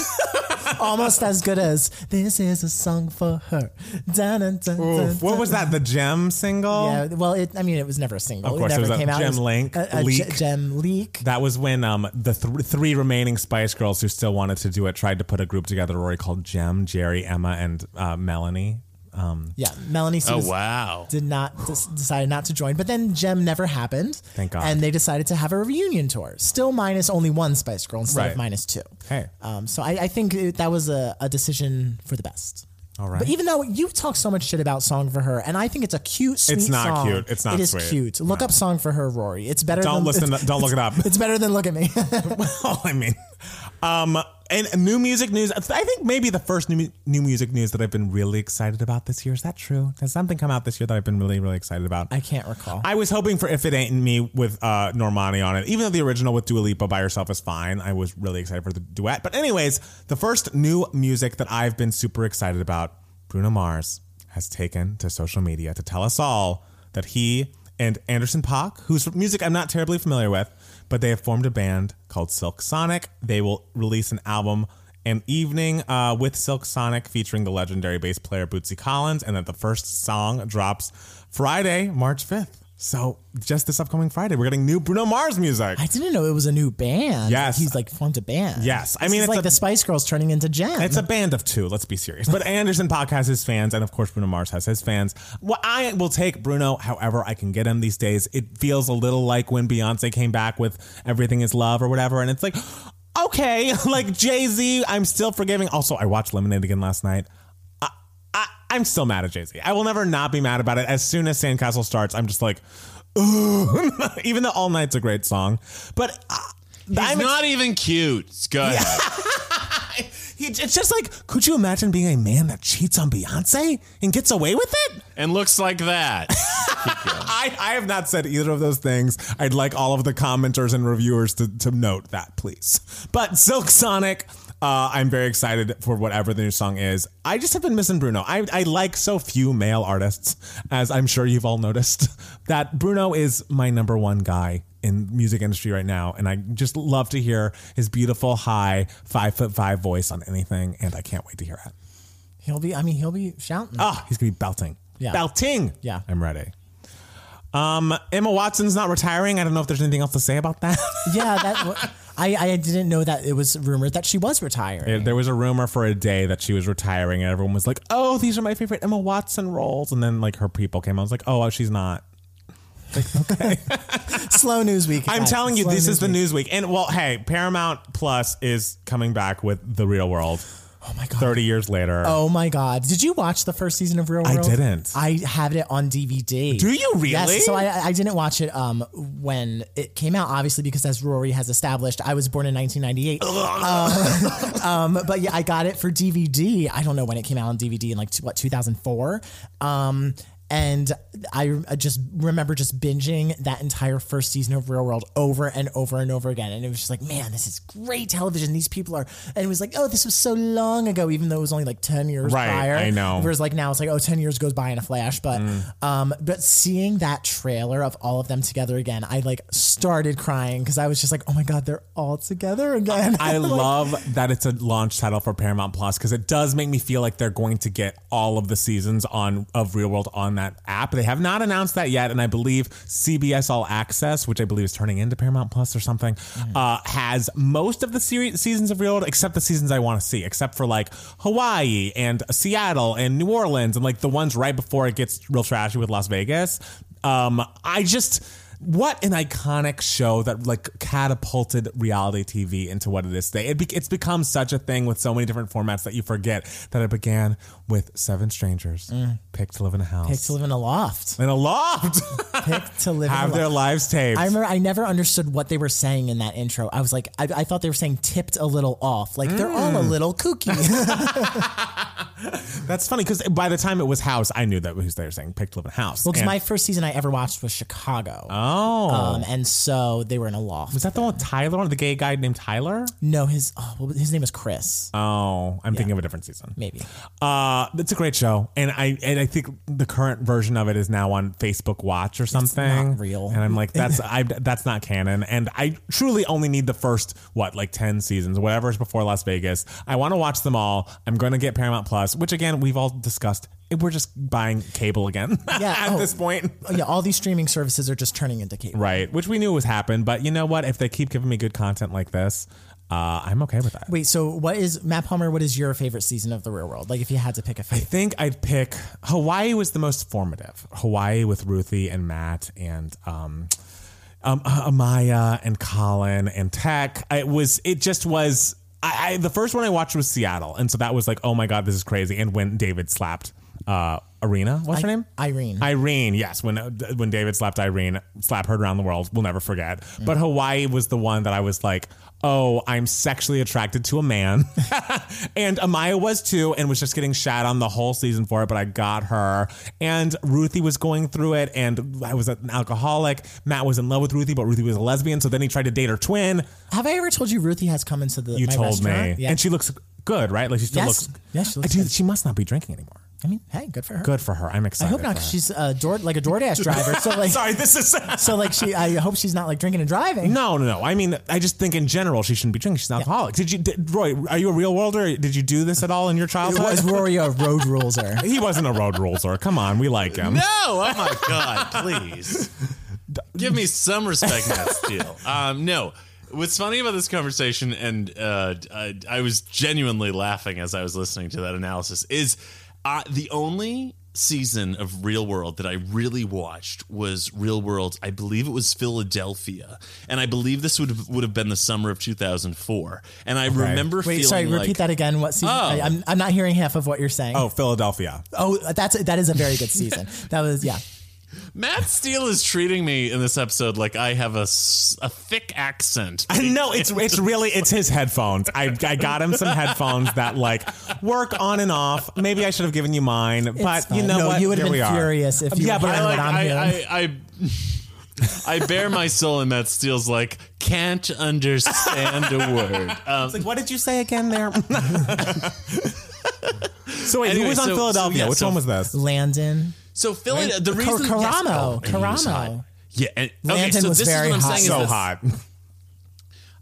Almost as good as "This is a song for her." Dun, dun, dun, dun, Oof, what was that? The Gem single? Yeah, well, it, I mean, it was never a single. Of course, it it never was a came out. Gem link- a, a leak. ge- gem leak. That was when um, the th- three remaining Spice Girls who still wanted to do it tried to put a group together, Rory, called Jem, Geri, Emma, and uh, Melanie. Um, Yeah, Melanie C Oh wow! did not des- decided not to join, but then Gem never happened. Thank God. And they decided to have a reunion tour, still minus only one Spice Girl instead Right. of minus two. Hey. um, so I, I think it, that was a, a decision for the best. All right. But even though you talk so much shit about "Song for Her," and I think it's a cute, sweet it's not song, cute. It's not It is sweet. cute. Look up "Song for Her," Rory. It's better. Don't than, listen. To, don't look it up. it's better than "Look at Me." well, I mean, um, and new music news. I think maybe the first new new music news that I've been really excited about this year. Is that true? Has something come out this year that I've been really really excited about? I can't recall. I was hoping for If It Ain't Me with uh, Normani on it. Even though the original with Dua Lipa by herself is fine, I was really excited for the duet. But anyways, the first new music that I've been super excited about, Bruno Mars has taken to social media to tell us all that he and Anderson Paak, whose music I'm not terribly familiar with, but they have formed a band called Silk Sonic. They will release an album an evening uh, with Silk Sonic featuring the legendary bass player Bootsy Collins, and that the first song drops Friday, March 5th. So just this upcoming Friday, we're getting new Bruno Mars music. I didn't know it was a new band. Yes. he's like formed a band. Yes. I This mean, it's like a- the Spice Girls turning into Jen. It's a band of two. Let's be serious. But Anderson Paak has his fans, and of course Bruno Mars has his fans. Well, I will take Bruno however I can get him these days. It feels a little like when Beyonce came back with "Everything Is Love" or whatever, and it's like, okay, like Jay Z, I'm still forgiving. Also, I watched Lemonade again last night. I'm still mad at Jay Z. I will never not be mad about it. As soon as Sandcastle starts, I'm just like, even though All Night's a great song, but. Uh, He's I'm not even cute. Go ahead. He, it's just like, could you imagine being a man that cheats on Beyonce and gets away with it? and looks like that. I, I have not said either of those things. I'd like all of the commenters and reviewers to, to note that, please. But Silk Sonic, uh, I'm very excited for whatever the new song is. I just have been missing Bruno. I, I like so few male artists, as I'm sure you've all noticed, that Bruno is my number one guy in music industry right now. And I just love to hear his beautiful, high, five foot five voice on anything. And I can't wait to hear it. He'll be. I mean, he'll be shouting. Ah, he's going to be belting. Yeah. Belting. Yeah. I'm ready. Um, Emma Watson's not retiring. I don't know if there's anything else to say about that. Yeah, that. I I didn't know that it was rumored that she was retiring. there was a rumor for a day that she was retiring, and everyone was like, "Oh, these are my favorite Emma Watson roles." And then like her people came. I was like, "Oh, oh she's not." Okay. Slow news week. I'm guys. telling you, Slow this is the news week. And well, hey, Paramount Plus is coming back with The Real World. Oh my god. 30 years later. Oh my god! Did you watch the first season of Real World? I didn't. I have it on DVD. Do you really? Yes. So I, I didn't watch it um, when it came out, obviously because as Rory has established, I was born in 1998. um, um, but yeah, I got it for DVD. I don't know when it came out on DVD in like what 2004. Um, and I I just remember just binging that entire first season of Real World over and over and over again. And it was just like, man, this is great television. These people are, and it was like, oh, this was so long ago, even though it was only like 10 years Right, prior. I know. Whereas like now it's like, oh, 10 years goes by in a flash. But, Mm. um, but seeing that trailer of all of them together again, I like started crying because I was just like, oh my God, they're all together again. I Like, love that it's a launch title for Paramount Plus because it does make me feel like they're going to get all of the seasons on of Real World on that app. They have not announced that yet, and I believe CBS All Access, which I believe is turning into Paramount Plus or something, uh, has most of the series seasons of Real World except the seasons I want to see, except for like Hawaii and Seattle and New Orleans and like the ones right before it gets real trashy with Las Vegas. Um, I just what an iconic show that like catapulted reality TV into what it is today. It be- it's become such a thing with so many different formats that you forget that it began with seven strangers picked to live in a house. Picked to live in a loft. in a loft. Picked to live Have in a their loft. lives taped. I remember I never understood what they were saying in that intro. I was like, I, I thought they were saying tipped a little off. Like they're all Mm. a little kooky. That's funny because by the time it was House, I knew that was they were saying picked to live in a house. Well, because And- my first season I ever watched was Chicago. oh, Um, and so they were in a loft. was that the one with Tyler? The gay guy named Tyler? No, his oh, his name was Chris. Oh, I'm thinking of a different season. Maybe. Uh, Uh, it's a great show, and I and I think the current version of it is now on Facebook Watch or something. not real. and I'm like, that's I that's not canon, and I truly only need the first what like ten seasons, whatever is before Las Vegas. I want to watch them all. I'm going to get Paramount Plus, which again we've all discussed. We're just buying cable again Yeah, at oh. this point. Oh, yeah, all these streaming services are just turning into cable. Right, which we knew was happen, but you know what? If they keep giving me good content like this, uh, I'm okay with that. Wait, so what is Matt Palmer? What is your favorite season of The Real World? Like, if you had to pick a I favorite, I think I'd pick Hawaii was the most formative. Hawaii with Ruthie and Matt and um, um, Amaya and Colin and Teck. It was. It just was. I, I the first one I watched was Seattle, and so that was like, oh my god, this is crazy. And when David slapped uh, Arena, what's her name? Irene. Irene, yes. When when David slapped Irene, slap heard around the world, we'll never forget. But Hawaii was the one that I was like, oh, I'm sexually attracted to a man. and Amaya was too, and was just getting shat on the whole season for it, but I got her. And Ruthie was going through it, and I was an alcoholic. Matt was in love with Ruthie, but Ruthie was a lesbian, so then he tried to date her twin. have I ever told you Ruthie has come into the? You my told me. restaurant? Yeah. And she looks good, right? Like she still Yes. looks. Yes, she looks Dude, good. she must not be drinking anymore. I mean, hey, good for her. Good for her. I'm excited. I hope not. for 'cause her. She's a door like a DoorDash driver. So like, Sorry, this is. so like she. I hope she's not like drinking and driving. No, no, no. I mean, I just think in general she shouldn't be drinking. She's an alcoholic. Did you, did, Roy? Are you a real worlder? Did you do this at all in your childhood? Was Rory a road ruleser? he wasn't a road ruler. Come on, we like him. No, oh my God, please. Give me some respect, Matt Steele. Um, no. What's funny about this conversation, and uh, I, I was genuinely laughing as I was listening to that analysis, is uh, the only season of Real World that I really watched was Real World. I believe it was Philadelphia, and I believe this would have, would have been the summer of 2004. And I remember feeling. Wait, feeling sorry. like repeat that again. What season? Oh. I, am I'm not hearing half of what you're saying. Oh, Philadelphia. Oh, that's that is a very good season. That was yeah. Matt Steele is treating me in this episode like I have a, a thick accent. no, it's it's really it's his headphones. I, I got him some headphones that like work on and off. Maybe I should have given you mine, but you know No, what? you would've Here been we are. furious if you yeah, were but I hearing like what I'm I, hearing. I, I I bare my soul and Matt Steele's like can't understand a word. Um, Like, what did you say again there? so wait, who was on so- Philadelphia? so yeah, Which so- one was this? Landon. So Philly, the reason Karamo. yes, oh, and he was Karamo. Yeah, and, okay, Landon so was this very is what I'm hot. saying. is So this. hot.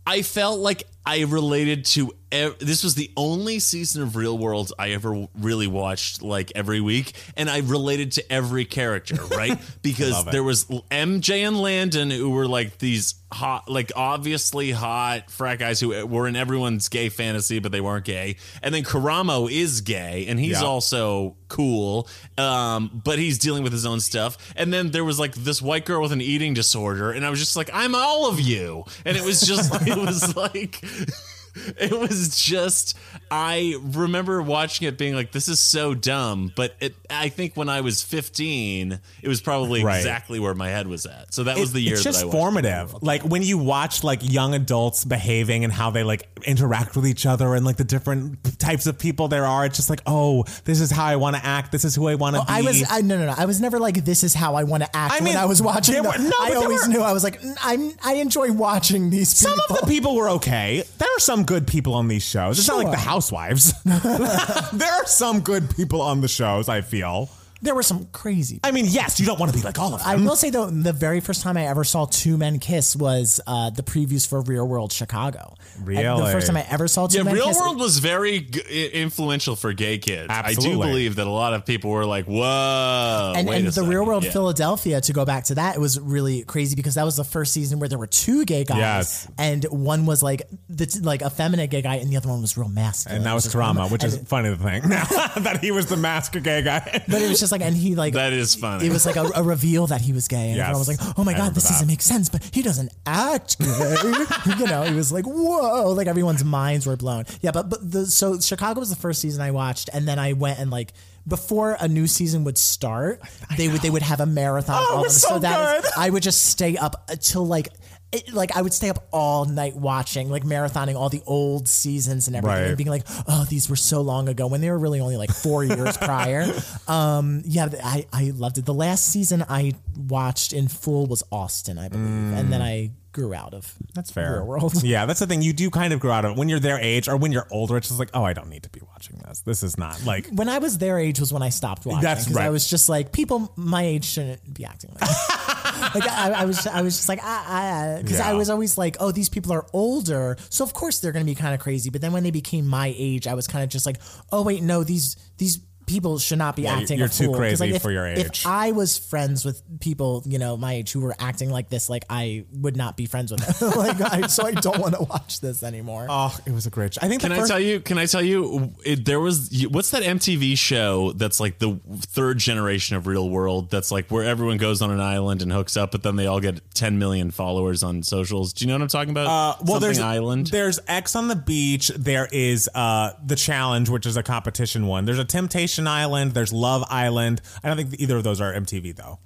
I felt like I related to. ev- This was the only season of Real World I ever really watched like every week, and I related to every character, right? Because there was MJ and Landon who were like these hot, like obviously hot frat guys who were in everyone's gay fantasy, but they weren't gay. And then Karamo is gay, and he's Yeah. also cool, um, but he's dealing with his own stuff. And then there was like this white girl with an eating disorder, and I was just like, I'm all of you, and it was just, it was like. It was just I remember watching it being like this is so dumb, but it, I think when I was 15, it was probably Right. exactly where my head was at. So that was the year it's that just I watched. formative. Like when you watch like young adults behaving and how they like interact with each other and like the different types of people there are. It's just like, oh, this is how I want to act. This is who I want to be. I was I, no no no. I was never like this is how I want to act I when mean, I was watching. there were- no, I always were- knew I was like "Mm, I'm I enjoy watching these people. Some of the people were okay. There are some good people on these shows. It's not like the the housewives. there are some good people on the shows, I feel. There were some crazy. I mean, yes, you don't want to be like all of them. I will say though, the very first time I ever saw two men kiss was uh, the previews for Real World Chicago. And the first time I ever saw two Yeah, men Real kiss. World was very g- i- influential for gay kids. I do believe that a lot of people were like, "Whoa!" and, wait and a the Real. World Yeah. Philadelphia, to go back to that, it was really crazy because that was the first season where there were two gay guys, Yes. and one was like the like a feminine gay guy, and the other one was real masculine. and that was Just- Karamo, which and is funny to think that he was the masked gay guy. But it was just like, and he like That is funny. It was like a, a reveal that he was gay, and Yes. everyone was like, "Oh my I god, this that. doesn't make sense." But he doesn't act gay. you know, he was like, "Whoa!" Like everyone's minds were blown. Yeah, but but the so Chicago was the first season I watched, and then I went and like. Before a new season would start, they would they would have a marathon. Oh, it was them. so that is- good. I would just stay up until like, it, like I would stay up all night watching, like marathoning all the old seasons and everything, Right. and being like, "Oh, these were so long ago," when they were really only like four years prior. Um, yeah, I I loved it. The last season I watched in full was Austin, I believe, and then I grew out of. That's fair. Real World. Yeah, that's the thing. You do kind of grow out of it when you're their age or when you're older. It's just like, oh, I don't need to be watching this. This is not like. When I was their age was when I stopped watching. That's right. I was just like, people my age shouldn't be acting like. that. like I, I was, I was just like, ah, ah, ah, I, because I Yeah. was always like, oh, these people are older, so of course they're going to be kind of crazy. But then when they became my age, I was kind of just like, oh wait, no, these these people should not be Yeah, acting. you're a too fool. 'Cause, crazy like, if, for your age. If I was friends with people, you know, my age who were acting like this, like I would not be friends with them. like, I, so I don't want to watch this anymore. Oh, it was a great. Show. I think. Can the I first, tell you? Can I tell you? It, there was what's that MTV show that's like the third generation of Real World. That's like where everyone goes on an island and hooks up, but then they all get 10 million followers on socials. Do you know what I'm talking about? Uh, well, Something there's island. There's X on the beach. There is uh, the challenge, which is a competition one. There's a Temptation Island. There's Love Island. I don't think either of those are MTV though.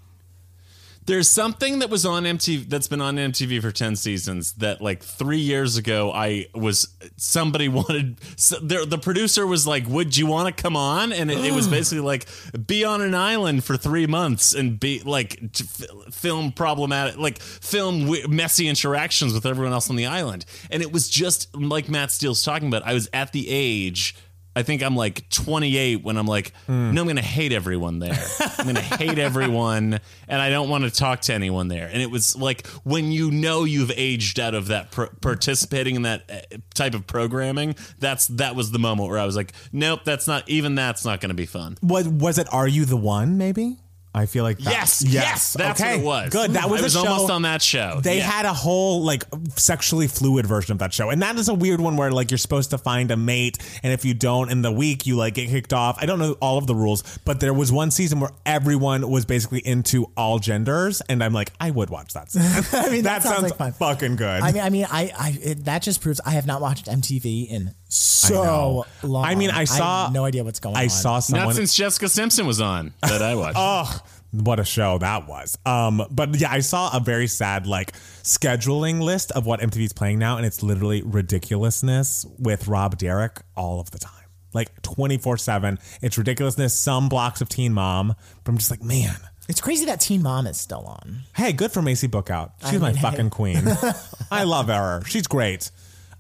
There's something that was on MTV that's been on MTV for 10 seasons that like 3 years ago I was somebody wanted so the, the producer was like would you want to come on and it, it was basically like be on an island for 3 months and be like f- film problematic like film w- messy interactions with everyone else on the island and it was just like Matt Steele's talking about I was at the age I think I'm like 28 when I'm like, Hmm. no, I'm going to hate everyone there. I'm going to hate everyone and I don't want to talk to anyone there. And it was like when you know you've aged out of that pr- participating in that uh, type of programming, that's that was the moment where I was like, nope, that's not even that's not going to be fun. What was it? Are you the one? Maybe. I feel like that, Yes, yes, that's okay. what it was. Good. That was, I was show. almost on that show. They Yeah. had a whole like sexually fluid version of that show, and that is a weird one where like you're supposed to find a mate, and if you don't in the week, you like get kicked off. I don't know all of the rules, but there was one season where everyone was basically into all genders, and I'm like, I would watch that. I mean, that, that sounds, sounds like fun. fucking good. I mean, I mean, I, I it, that just proves I have not watched MTV in so know. long. I mean, I saw- have no idea what's going I on. I saw someone. not since Jessica Simpson was on that I watched. Oh, what a show that was. Um, but yeah, I saw a very sad like scheduling list of what MTV's playing now, and it's literally ridiculousness with Rob Dyrdek all of the time. Like 24 7. It's ridiculousness. Some blocks of Teen Mom. But I'm just like, man. It's crazy that Teen Mom is still on. Hey, good for Maci Bookout. She's I my mean, hey. fucking queen. I love her. She's great.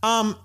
Um,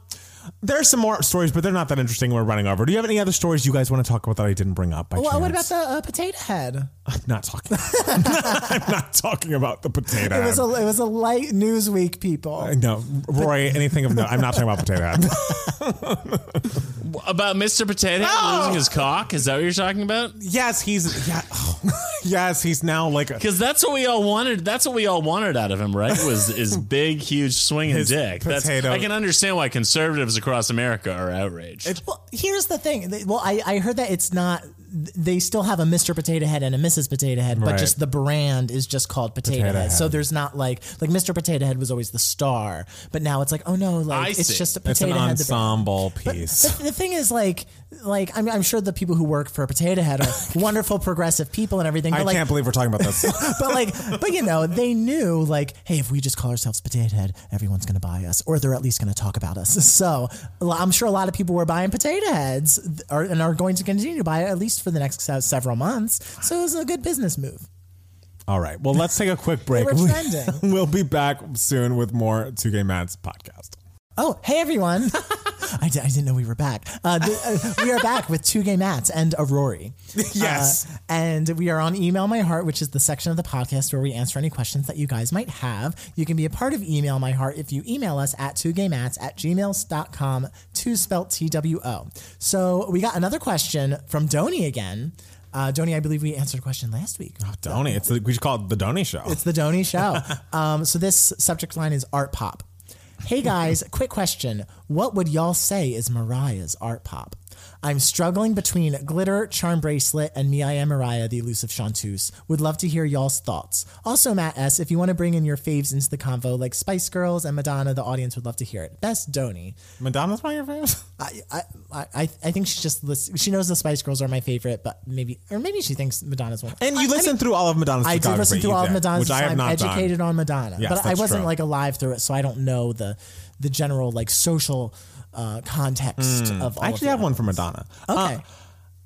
there's some more stories, but they're not that interesting. We're running over. Do you have any other stories you guys want to talk about that I didn't bring up? By Well, what about chance? the uh, potato head? I'm not talking. I'm not talking about the potato. It was head. a it was a light news week, people. no, Roy. Anything of no. I'm not talking about potato head. About Mr. Potato Head Oh! losing his cock? Is that what you're talking about? yes, he's yeah. oh, yes, he's now like Because that's what we all wanted. That's what we all wanted out of him, right? Was his big, huge swinging His dick. That's, potato- I can understand why conservatives across America are outraged. Well, here's the thing. They- Well, I, I heard that it's not. They still have a Mr. Potato Head and a Mrs. Potato Head, but Right. just the brand is just called Potato, Potato Head. So Head. there's not like like Mr. Potato Head was always the star, but now it's like oh no, like I it's see. just a it's an Potato Head. the brand. ensemble But piece. the, the thing is, like, like I'm, I'm sure the people who work for Potato Head are wonderful, progressive people and everything. But I like, can't believe we're talking about this. but like, but you know, they knew like, hey, if we just call ourselves Potato Head, everyone's going to buy us, or they're at least going to talk about us. So I'm sure a lot of people were buying Potato Heads, are, and are going to continue to buy it at least for the next several months. So it was a good business move. All right. Well, let's take a quick break. were trending. we'll be back soon with more Two Gay Mats podcast. Oh, hey everyone! I, didn't know we were back. Uh, uh, we are back with two gay Mats and a Rory. Yes. Uh, and we are on Email My Heart, which is the section of the podcast where we answer any questions that you guys might have. You can be a part of Email My Heart if you email us at two gay mats at gmails.com, two spelt T W O. So we got another question from Doni again. Uh, Doni, I believe we answered a question last week. Donnie. It's the, we should call it the Donnie Show. It's the Doni Show. um, so this subject line is art pop. Hey guys, quick question. What would y'all say is Mariah's art pop? I'm struggling between Glitter, Charm Bracelet, and Me I Am Mariah, the elusive chanteuse. Would love to hear y'all's thoughts. Also, Matt S., if you want to bring in your faves into the convo, like Spice Girls and Madonna, the audience would love to hear it. Best Doni. Madonna's one of your favorites? I, I, I, I I think she just list, she knows the Spice Girls are my favorite, but maybe or maybe she thinks Madonna's one. And you I- I listen mean, through all of Madonna's I did listen to you all of Madonna's. which I have I'm not educated done. on Madonna, Yes, but I wasn't true. like alive through it, so I don't know the the general like social uh, context of all. I of actually the have one for albums. Madonna. Okay. Uh,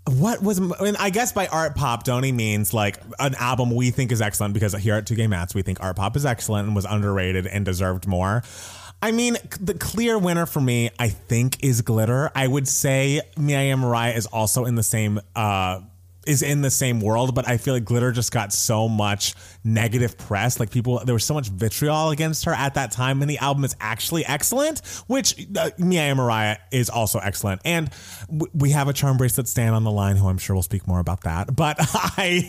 what was, I, guess by art pop, Donnie means like an album we think is excellent because here at Two Gay Mats, we think art pop is excellent and was underrated and deserved more. I mean, the clear winner for me, I think, is Glitter. I would say Me I Am Mariah is also in the same, uh, is in the same world, but I feel like Glitter just got so much negative press. Like people, there was so much vitriol against her at that time, and the album is actually excellent. Which uh, I Am Mariah is also excellent, and w- we have a charm bracelet stand on the line, who I'm sure will speak more about that. But I,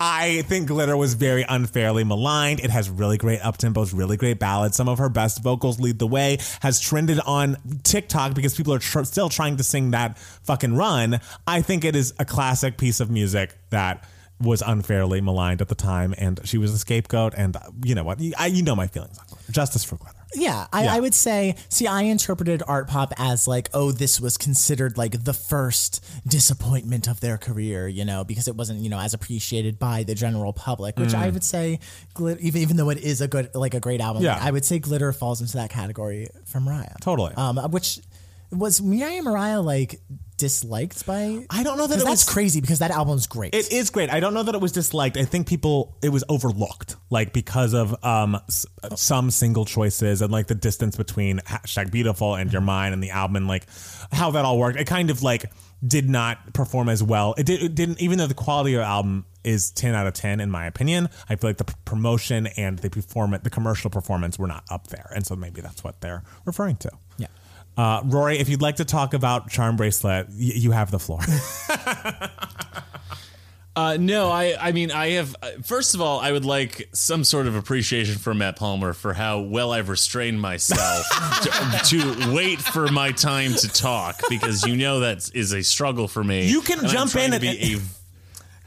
I think Glitter was very unfairly maligned. It has really great up tempos, really great ballads. Some of her best vocals lead the way. Has trended on TikTok because people are tr- still trying to sing that fucking run. I think it is a classic piece of music that was unfairly maligned at the time, and she was a scapegoat. And uh, you know what? You, I, you know my feelings on. Justice for Glitter. Yeah, I, Yeah. I would say. See, I interpreted art pop as like, oh, this was considered like the first disappointment of their career, you know, because it wasn't, you know, as appreciated by the general public. Which I would say, Glitter, even even though it is a good, like a great album, Yeah. I would say Glitter falls into that category from Mariah. Totally. Um, which was Mariah Mariah like disliked by? I don't know that it that's was- crazy because that album's great. It is great. I don't know that it was disliked. I think people it was overlooked, like because of um s- some single choices and like the distance between hashtag beautiful and You're Mine and the album and like how that all worked. It kind of like did not perform as well. It, did, it didn't, even though the quality of the album is ten out of ten in my opinion. I feel like the p- promotion and the performance, the commercial performance, were not up there, and so maybe that's what they're referring to. Uh, Rory, if you'd like to talk about Charm Bracelet, y- you have the floor. Uh, no, I, I mean, I have. uh, First of all, I would like some sort of appreciation for Matt Palmer for how well I've restrained myself to, to wait for my time to talk because you know that is a struggle for me. You can jump in and- be a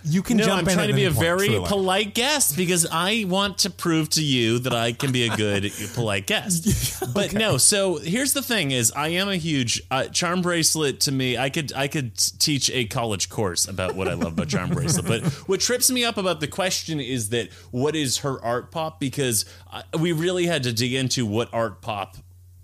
You can no, jump I'm in trying to be a point, very truly. polite guest because I want to prove to you that I can be a good polite guest. But no, so here's the thing: is I am a huge uh, charm bracelet. To me, I could I could teach a college course about what I love about charm bracelet. But what trips me up about the question is that what is her art pop? Because uh, we really had to dig into what art pop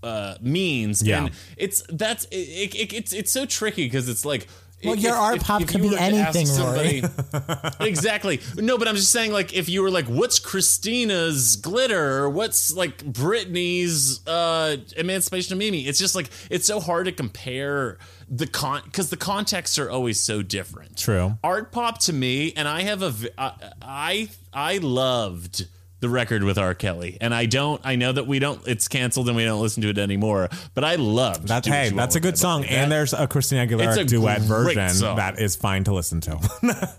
uh, means. Yeah. and it's that's it, it, it's it's so tricky because it's like. Well, if- your art if- pop if could be anything, somebody- exactly. No, but I'm just saying, like, if you were like, what's Christina's glitter? What's like Britney's uh, Emancipation of Mimi? It's just like it's so hard to compare the con because the contexts are always so different. True. Art pop to me, and I have a I I, I loved. The record with R. Kelly, and I don't. I know that we don't. It's canceled, and we don't listen to it anymore. But I loved. That's hey, that's a good song, Body. and That- there's a Christina Aguilera a duet version song. that is fine to listen to.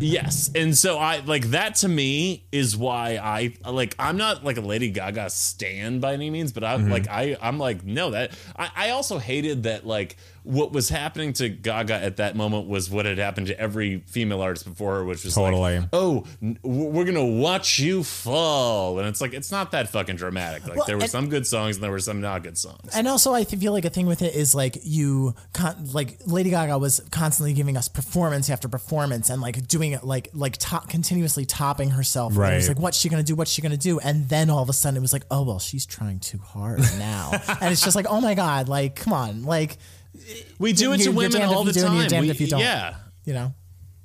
Yes, and so I like that to me is why I like I'm not like a Lady Gaga stan by any means, but I'm Mm-hmm. like I I'm like no that I, I also hated that like what was happening to Gaga at that moment was what had happened to every female artist before her, which was Totally. like oh n- we're gonna watch you fall, and it's like it's not that fucking dramatic. Like Well, there were and- some good songs and there were some not good songs. And also, I feel like a thing with it is like you, con- like Lady Gaga was constantly giving us performance after performance, and like doing it like like top, continuously topping herself. And it was Right. like, what's she gonna do? What's she gonna do? And then all of a sudden, it was like, oh well, she's trying too hard now, and it's just like, oh my god, like come on, like we do it to women all the do time. We- if you don't. Yeah. you know.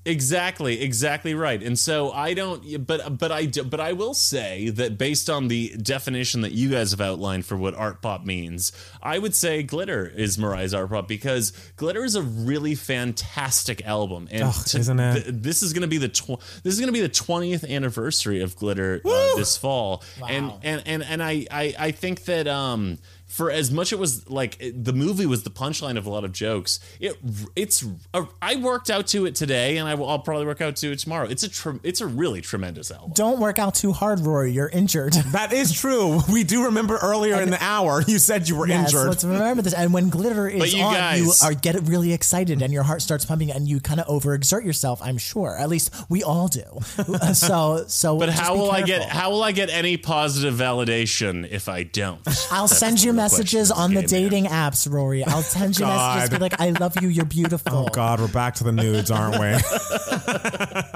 Exactly, exactly right. And so I don't, but but I do, but I will say that based on the definition that you guys have outlined for what art pop means, I would say glitter is Mariah's art pop because glitter is a really fantastic album. And Ugh, isn't it? th- this is going to be the tw- this is going to be the twentieth anniversary of glitter uh, this fall. And and and and I I I think that um for as much it was like it- the movie was the punchline of a lot of jokes. It it's a, I worked out to it today, and I will, I'll probably work out to it tomorrow. It's a tre- it's a really tremendous album. Don't work out too hard, Rory. You're injured. that is true. We do remember earlier in the hour you said you were Yes, injured. let's remember this. And when glitter is you on, you are get really excited, and your heart starts pumping, and you kind of overexert yourself. I'm sure. At least we all do. Uh, so, so. But just how be will I get how will I get any positive validation if I don't? I'll That's send you the messages on the gay man. dating apps, Rory. I'll send you messages be like, "I love you. You're beautiful." Oh God, we're back to the nudes, aren't we?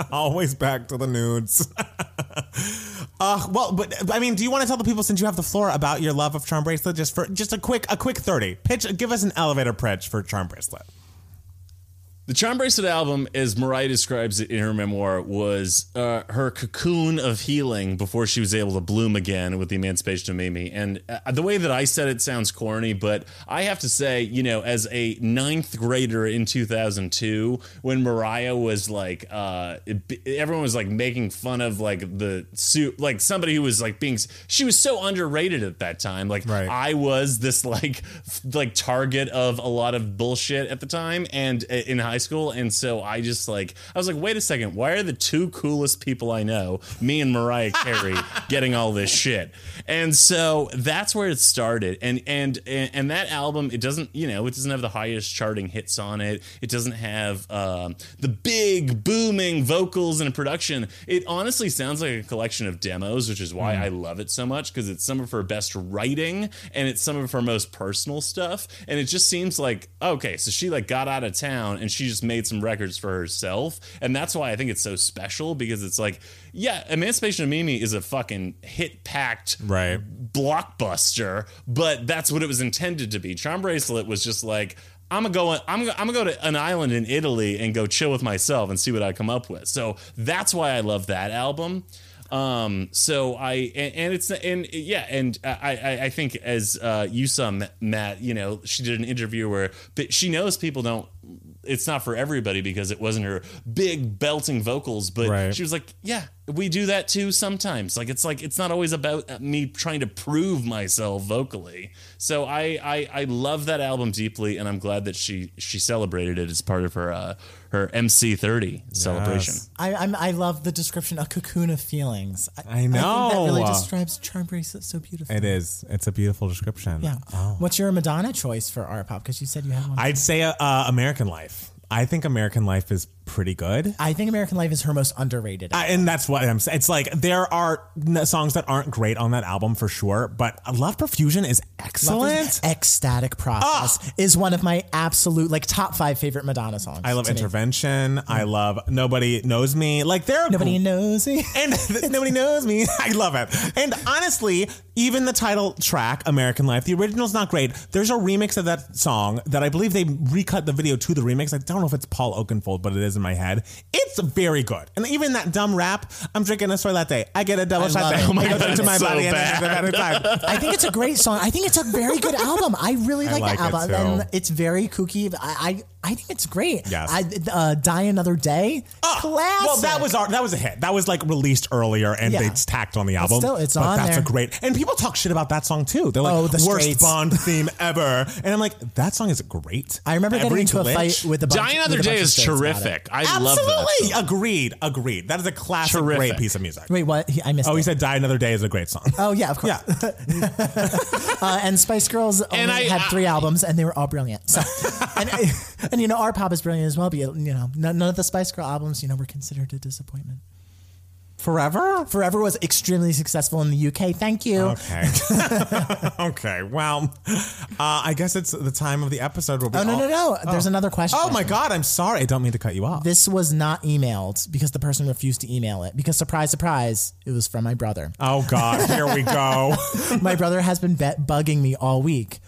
Always back to the nudes. uh, well, but I mean, do you want to tell the people since you have the floor about your love of charm bracelet? Just for just a quick a quick thirty pitch. Give us an elevator pitch for charm bracelet. The Charm Bracelet album, as Mariah describes it in her memoir, was uh, her cocoon of healing before she was able to bloom again with the Emancipation of Mimi. And uh, the way that I said it sounds corny, but I have to say, you know, as a ninth grader in 2002, when Mariah was like, uh, it- everyone was like making fun of like the suit, like somebody who was like being, she was so underrated at that time. Like Right. I was this like f- like target of a lot of bullshit at the time and uh, in high school and so I just like I was like wait a second why are the two coolest people I know me and Mariah Carey getting all this shit? And so that's where it started and and and, and that album it doesn't you know it doesn't have the highest charting hits on it. It doesn't have um, the big booming vocals and production. It honestly sounds like a collection of demos which is why I love it so much because it's some of her best writing and it's some of her most personal stuff and it just seems like okay so she like got out of town and she just made some records for herself and that's why I think it's so special because it's like yeah Emancipation of Mimi is a fucking hit packed Right. blockbuster, but that's what it was intended to be. Charm Bracelet was just like, I'm gonna go. I'm gonna, I'm gonna go to an island in Italy and go chill with myself and see what I come up with. So that's why I love that album. Um, so I and, and it's and yeah, and I I, I think as uh, you saw Matt, you know, she did an interview where but she knows people don't. It's not for everybody because it wasn't her big belting vocals, but Right. she was like, "Yeah, we do that too sometimes. Like it's like it's not always about me trying to prove myself vocally." So I I, I love that album deeply, and I'm glad that she she celebrated it as part of her uh, her MC30 celebration. I, I'm, I love the description, a cocoon of feelings. I, I I think that really describes charm bracelet so beautifully. It is. It's a beautiful description. Yeah. What's your Madonna choice for art pop? Because you said you had one. I'd say uh, uh, American Life. I think American Life is pretty good. I think American Life is her most underrated. I, and that's what I'm saying. It's like there are n- songs that aren't great on that album for sure, but Love Profusion is excellent. X-Static Process ah! is one of my absolute like top five favorite Madonna songs. I love to me. Intervention. I love Nobody Knows Me. Like there are Nobody knows me. and nobody knows me. I love it. And honestly, even the title track, American Life, the original's not great. There's a remix of that song that I believe they recut the video to the remix. I don't know if it's Paul Oakenfold, but it is in my head. It's very good. And even that dumb rap, I'm drinking a soy latte. I get a double I shot love there. Oh my God, into my so body bad. it's a better time. I think it's a great song. I think it's a very good album. I really like, like the it album, too. and it's very kooky. I, I I think it's great. Yes. I, uh, Die Another Day. Classic. Well, that was our, that was a hit. That was like released earlier, and Yeah. they tacked on the album. still, it's but on that's there. a great. And people talk shit about that song too. They're like, Oh, the worst Straits. Bond theme ever. And I'm like, that song is great. I remember Every getting into glitch. a fight with a bunch. Die Another with a bunch Day of is Straits about it. terrific. I love that. Absolutely, song. agreed, agreed. That is a classic, Terrific. great piece of music. Wait, what? He, I missed. Oh, he said "Die Another Day" is a great song. Oh yeah, of course. Yeah, Uh, and Spice Girls only And I- had I- three albums, and they were all brilliant. So, and and you know, our pop is brilliant as well. But you know, none, none of the Spice Girl albums, you know, were considered a disappointment. forever. Forever was extremely successful in the UK. Thank you. Okay. okay. Well, uh, I guess it's the time of the episode where we Oh no all- no no! There's another question. Oh my God! I'm sorry. I don't mean to cut you off. This was not emailed because the person refused to email it. Because surprise, surprise, it was from my brother. Oh God! Here we go. my brother has been bet bugging me all week.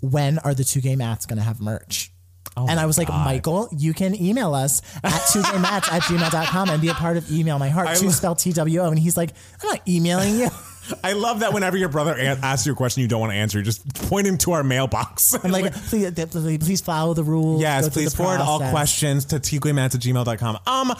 When are the two gay mats going to have merch? Oh and I was like, Michael, you can email us at two gay mats at gmail.com and be a part of Email My Heart. I Two lo- spell T W O. And he's like, I'm not emailing you. I love that whenever your brother asks you a question you don't want to answer, just point him to our mailbox. I'm like, please, please, follow the rules. Yes, please forward all questions to tqmats at gmail.com. Um,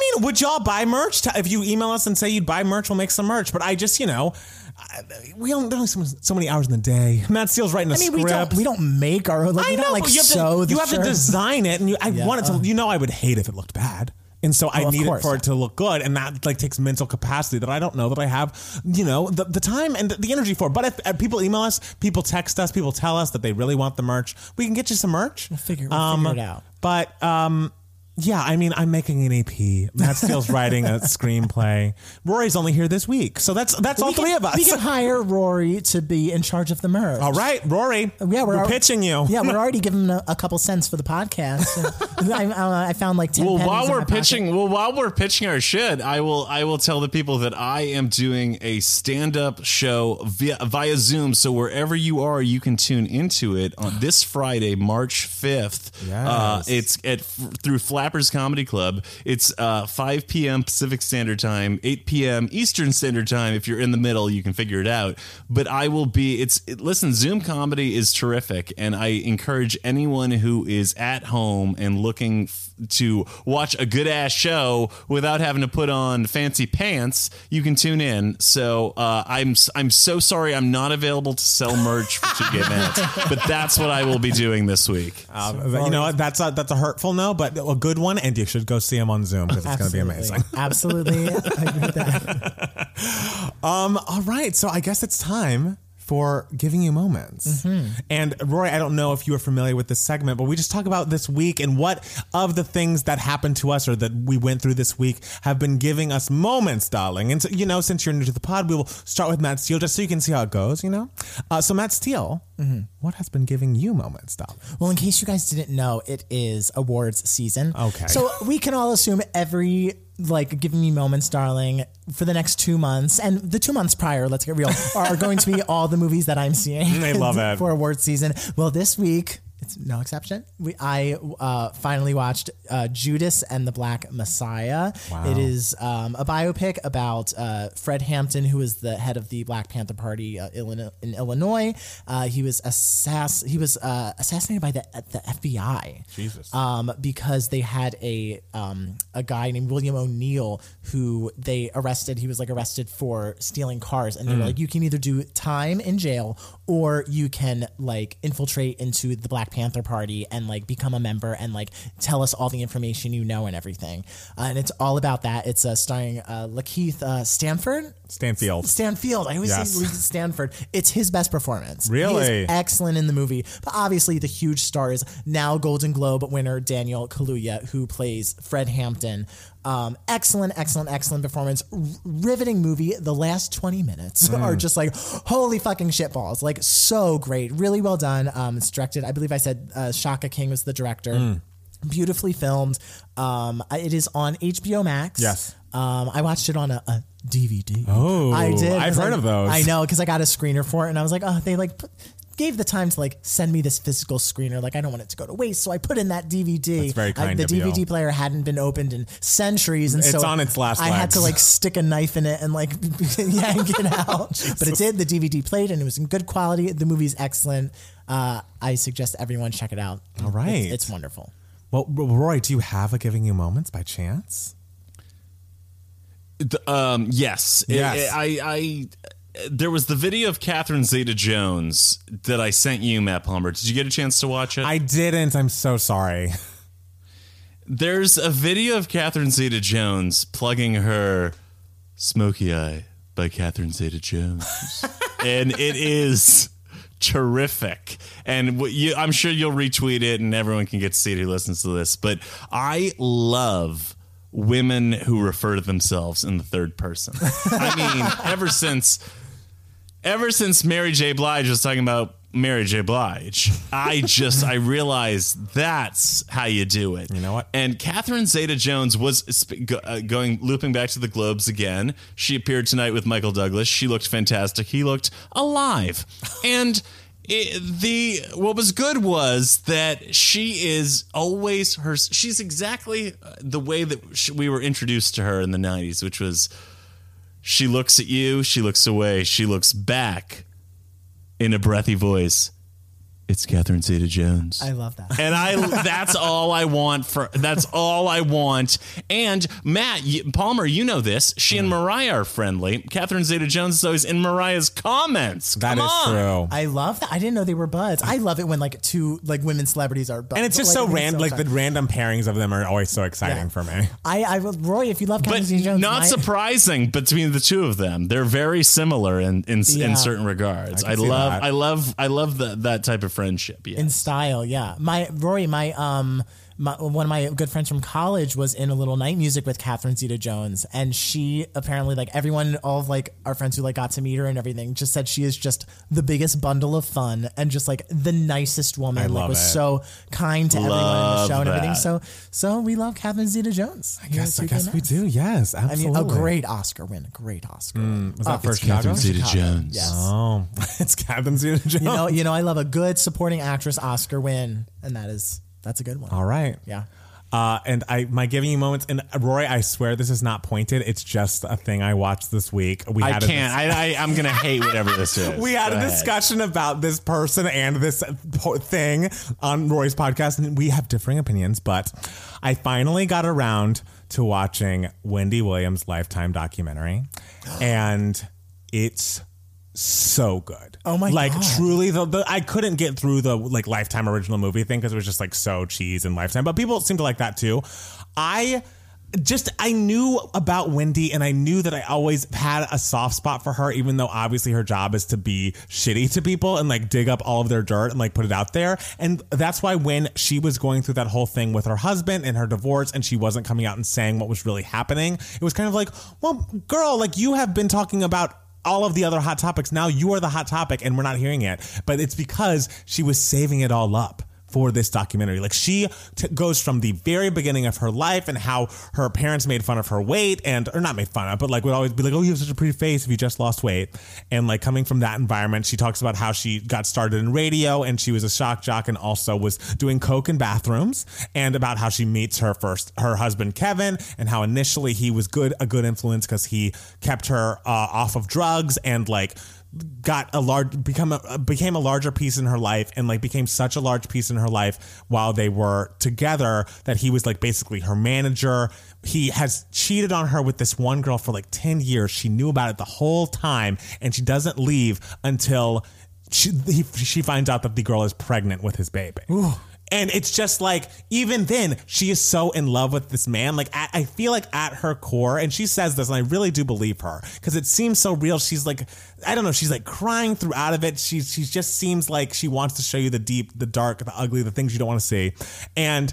I mean, would y'all buy merch? If you email us and say you'd buy merch, we'll make some merch. But I just, you know, I- we don't, there's only so, so many hours in the day. Matt Steele's writing a I mean, script. we don't, we don't make our own. Like, I we know, don't like you have, sew to, you have to design it, and you, I want it to. you know, I would hate if it looked bad. And so I Oh, of need it for it to look good, and that like takes mental capacity that I don't know that I have, you know, the, the time and the energy for. But if, if people email us, people text us, people tell us that they really want the merch, we can get you some merch. We'll figure- we'll figure it out. But um, yeah, I mean, I'm making an EP. Matt Steele's writing a screenplay. Rory's only here this week, so that's that's all can- three of us. We can hire Rory to be in charge of the merch. all right, Rory. Yeah, we're, we're al- pitching you. Yeah, we're already giving a, a couple cents for the podcast. So I, I, I found like ten. Well, while we're my pocket. pitching, well, while we're pitching our shit, I will, I will tell the people that I am doing a stand-up show via via Zoom. So wherever you are, you can tune into it on this Friday, March fifth. Uh, Yes. it's at through Comedy Club. It's uh, 5 p.m. Pacific Standard Time, 8 p.m. Eastern Standard Time. If you're in the middle, you can figure it out. But I will be. It's it, listen. Zoom comedy is terrific, and I encourage anyone who is at home and looking to watch a good ass show without having to put on fancy pants. You can tune in. So uh, I'm I'm so sorry I'm not available to sell merch for two gay mats, but that's what I will be doing this week. Um, you know? That's a that's a hurtful no, but a good one, and you should go see him on Zoom because it's going to be amazing. Absolutely, I agree with that. Um, all right, so I guess it's time for giving you moments. Mm-hmm. And Rory, I don't know if you are familiar with this segment, but we just talk about this week and what of the things that happened to us or that we went through this week have been giving us moments, darling. And so, you know, since you're new to the pod, we will start with Matt Steele just so you can see how it goes. You know, uh, so Matt Steele, Mm-hmm. what has been giving you moments, darling? Well, in case you guys didn't know, it is awards season. Okay. So we can all assume every like giving me moments, darling, for the next two months and the two months prior, let's get real, are going to be all the movies that I'm seeing. I love it. for awards season. Well, this week. It's no exception. We I uh, finally watched uh, Judas and the Black Messiah. It is um, a biopic about uh, Fred Hampton, who was the head of the Black Panther Party uh, Illinois, in Illinois. Uh, he was assass- He was uh, assassinated by the the FBI. Jesus. Um, because they had a um, a guy named William O'Neal who they arrested. He was like arrested for stealing cars, and they were like, you can either do time in jail or you can like infiltrate into the Black Panther Party and like become a member and like tell us all the information you know and everything. Uh, and it's all about that. It's uh, starring uh, Lakeith uh, Stanford. Stanfield. Stanfield. I always Yes. say Stanford. It's his best performance. He Really? is excellent in the movie. But obviously, the huge star is now Golden Globe winner Daniel Kaluuya, who plays Fred Hampton. Um, excellent, excellent, excellent performance. R- riveting movie. The last 20 minutes Mm. are just like, holy fucking shitballs. Like, so great. Really well done. Um, it's directed, I believe I said uh, Shaka King was the director. Mm. Beautifully filmed. Um, it is on HBO Max. Yes. Um, I watched it on a, a DVD. Oh, I did. I've heard of those. I know because I got a screener for it, and I was like, oh, they like put, gave the time to like send me this physical screener. Like I don't want it to go to waste, so I put in that DVD. That's very I- kind the of you. DVD player hadn't been opened in centuries, and It's so on its last I had to like stick a knife in it and like yank it out. but it did. The DVD played, and it was in good quality. The movie's excellent. Uh, I suggest everyone check it out. All right. it's, it's wonderful. Well, Roy, do you have a giving you moments by chance? The- um, yes. It- Yes. I, I, there was the video of Catherine Zeta Jones that I sent you, Matt Palmer. Did you get a chance to watch it? I didn't. I'm so sorry. There's a video of Catherine Zeta Jones plugging her Smoky Eye by Catherine Zeta Jones. and it is terrific. And what you, I'm sure you'll retweet it and everyone can get to see it who listens to this. But I love women who refer to themselves in the third person. I mean, ever since ever since Mary J. Blige was talking about Mary J. Blige, I just I realized that's how you do it. You know what? And Catherine Zeta-Jones was sp- go, uh, going looping back to the Globes again. She appeared tonight with Michael Douglas. She looked fantastic. He looked alive, and. It, the what was good was that she is always her. She's exactly uh, the way that sh we were introduced to her in the '90s, which was she looks at you, she looks away, she looks back in a breathy voice. It's Catherine Zeta Jones. I love that. and I that's all I want for that's all I want. And Matt Palmer, you know this. She and Mariah are friendly. Catherine Zeta Jones is always in Mariah's comments. That Come is on. true. I love that. I didn't know they were buds. I love it when like two like women celebrities are buds. And it's just Like, so it makes random. Like the random pairings of them are always so exciting Yeah. for me. I, I Roy, if you love Catherine Zeta-Jones, not my- surprising between the two of them. They're very similar in in, Yeah. in certain regards. I I, love that. I love I love that that type of friendship. Yeah. in style. Yeah, my Rory, my um, my, one of my good friends from college was in a little night music with Catherine Zeta-Jones, and she apparently like everyone, all of like our friends who like got to meet her and everything, just said she is just the biggest bundle of fun and just like the nicest woman. I like was it. so kind to everyone in the Love show and everything. So so we love Catherine Zeta-Jones. I guess, I guess we do. Yes, I mean, absolutely. a great Oscar win, a great Oscar. win. Mm, was that oh, for oh, It's Catherine Zeta Jones. Yes. Oh, it's Catherine Zeta Jones. You know, you know, I love a good supporting actress Oscar win, and that is that's a good one. All right. Yeah. Uh, and I, my giving you moments, and Roy, I swear this is not pointed. It's just a thing I watched this week. We I had a can't. I, I I'm gonna hate whatever this is. we had Go a ahead. discussion about this person and this po- thing on Roy's podcast, and we have differing opinions. But I finally got around to watching Wendy Williams' Lifetime documentary, and it's so good. Oh my like God. Like truly, the, the I couldn't get through the like Lifetime original movie thing because it was just like so cheese and Lifetime, but people seem to like that too. I just I knew about Wendy and I knew that I always had a soft spot for her, even though obviously her job is to be shitty to people and like dig up all of their dirt and like put it out there. And that's why when she was going through that whole thing with her husband and her divorce and she wasn't coming out and saying what was really happening, it was kind of like, well, girl, like you have been talking about all of the other hot topics. Now you are the hot topic and we're not hearing it. But it's because she was saving it all up for this documentary. Like she t- goes from the very beginning of her life and how her parents made fun of her weight and or not made fun of, but like would always be like, "Oh, you have such a pretty face if you just lost weight." And like coming from that environment, she talks about how she got started in radio and she was a shock jock and also was doing coke in bathrooms and about how she meets her first her husband Kevin and how initially he was good a good influence because he kept her uh, off of drugs and like got a large become a became a larger piece in her life and like became such a large piece in her life while they were together that he was like basically her manager. He has cheated on her with this one girl for like 10 years. She knew about it the whole time and she doesn't leave until she he, she finds out that the girl is pregnant with his baby. And it's just like, even then, she is so in love with this man. Like, at, I feel like at her core, and she says this, and I really do believe her because it seems so real. She's like, I don't know, she's like crying through out of it. She, she just seems like she wants to show you the deep, the dark, the ugly, the things you don't want to see. And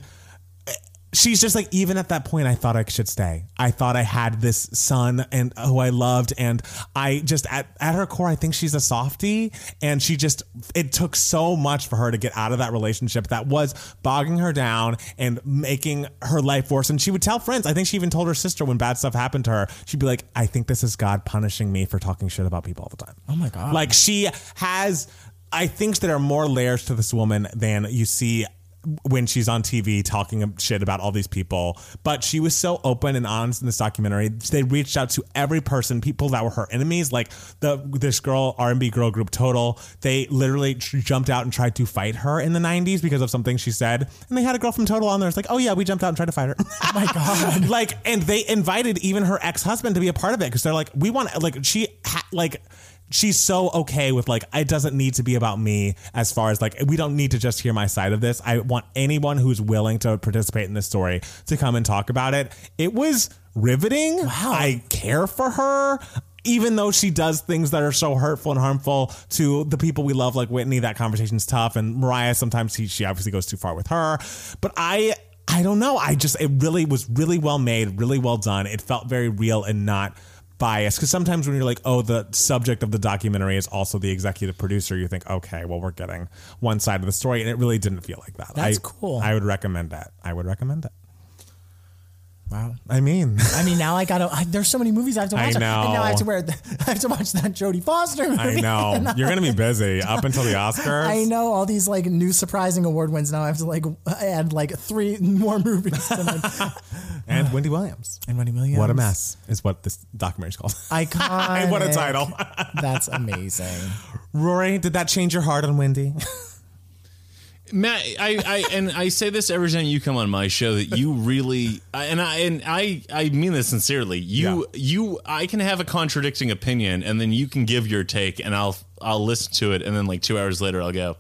she's just like even at that point i thought i should stay. I thought i had this son and uh, who i loved and i just at, at her core i think she's a softie and she just it took so much for her to get out of that relationship that was bogging her down and making her life worse. And she would tell friends. I think she even told her sister when bad stuff happened to her. She'd be like i think this is god punishing me for talking shit about people all the time. Oh my God. like she has i think there are more layers to this woman than you see when she's on TV talking shit about all these people, but she was so open and honest in this documentary. They reached out to every person, people that were her enemies, like the this girl R and B girl group Total. They literally jumped out and tried to fight her in the '90s because of something she said, and they had a girl from Total on there. It's like, oh yeah, we jumped out and tried to fight her. oh my god. like, and they invited even her ex husband to be a part of it because they're like, we want like she ha- like she's so okay with like it doesn't need to be about me as far as like we don't need to just hear my side of this. I want anyone who's willing to participate in this story to come and talk about it. It was riveting. Wow. I care for her even though she does things that are so hurtful and harmful to the people we love like whitney that conversation's tough and mariah sometimes he, she obviously goes too far with her. But i i don't know. I just it really was really well made really well done. It felt very real and not bias because sometimes when you're like oh the subject of the documentary is also the executive producer you think okay well we're getting one side of the story and it really didn't feel like that. That's I, cool. i would recommend that i would recommend it Wow. i mean I mean, now I gotta. I, there's so many movies I have to watch. I watch. And now know. I have to wear. I have to watch that Jodie Foster movie. i know you're gonna be busy up until the oscars I know all these like new surprising award wins. Now I have to like add like three more movies. To my, and wendy williams and Wendy Williams. what a mess is what this documentary is called Iconic. what a title That's amazing. rory did that change your heart on wendy Matt, I, I and I say this every time you come on my show that you really and I and I I mean this sincerely. You you I can have a contradicting opinion and then you can give your take and I'll I'll listen to it and then like two hours later I'll go,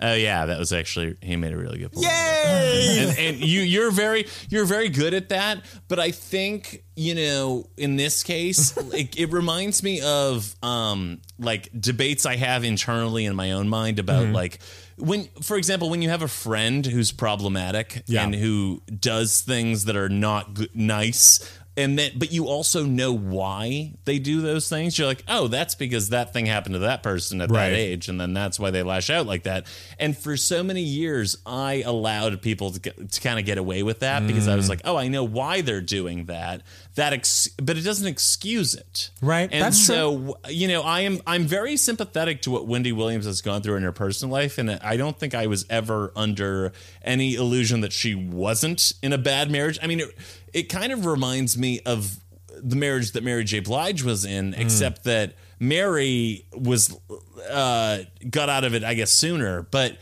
oh yeah, that was actually he made a really good point. yay and, and you you're very you're very good at that but i think you know in this case it, it reminds me of um like debates i have internally in my own mind about Mm-hmm. like when for example when you have a friend who's problematic Yeah. and who does things that are not good, nice and then but you also know why they do those things you're like oh that's because that thing happened to that person at Right. that age and then that's why they lash out like that and for so many years i allowed people to, get, to kind of get away with that because Mm. i was like oh i know why they're doing that that ex- but it doesn't excuse it Right. and That's so you know i am i'm very sympathetic to what wendy williams has gone through in her personal life and i don't think i was ever under any illusion that she wasn't in a bad marriage i mean it, it kind of reminds me of the marriage that mary j blige was in Mm. except that mary was uh got out of it i guess sooner but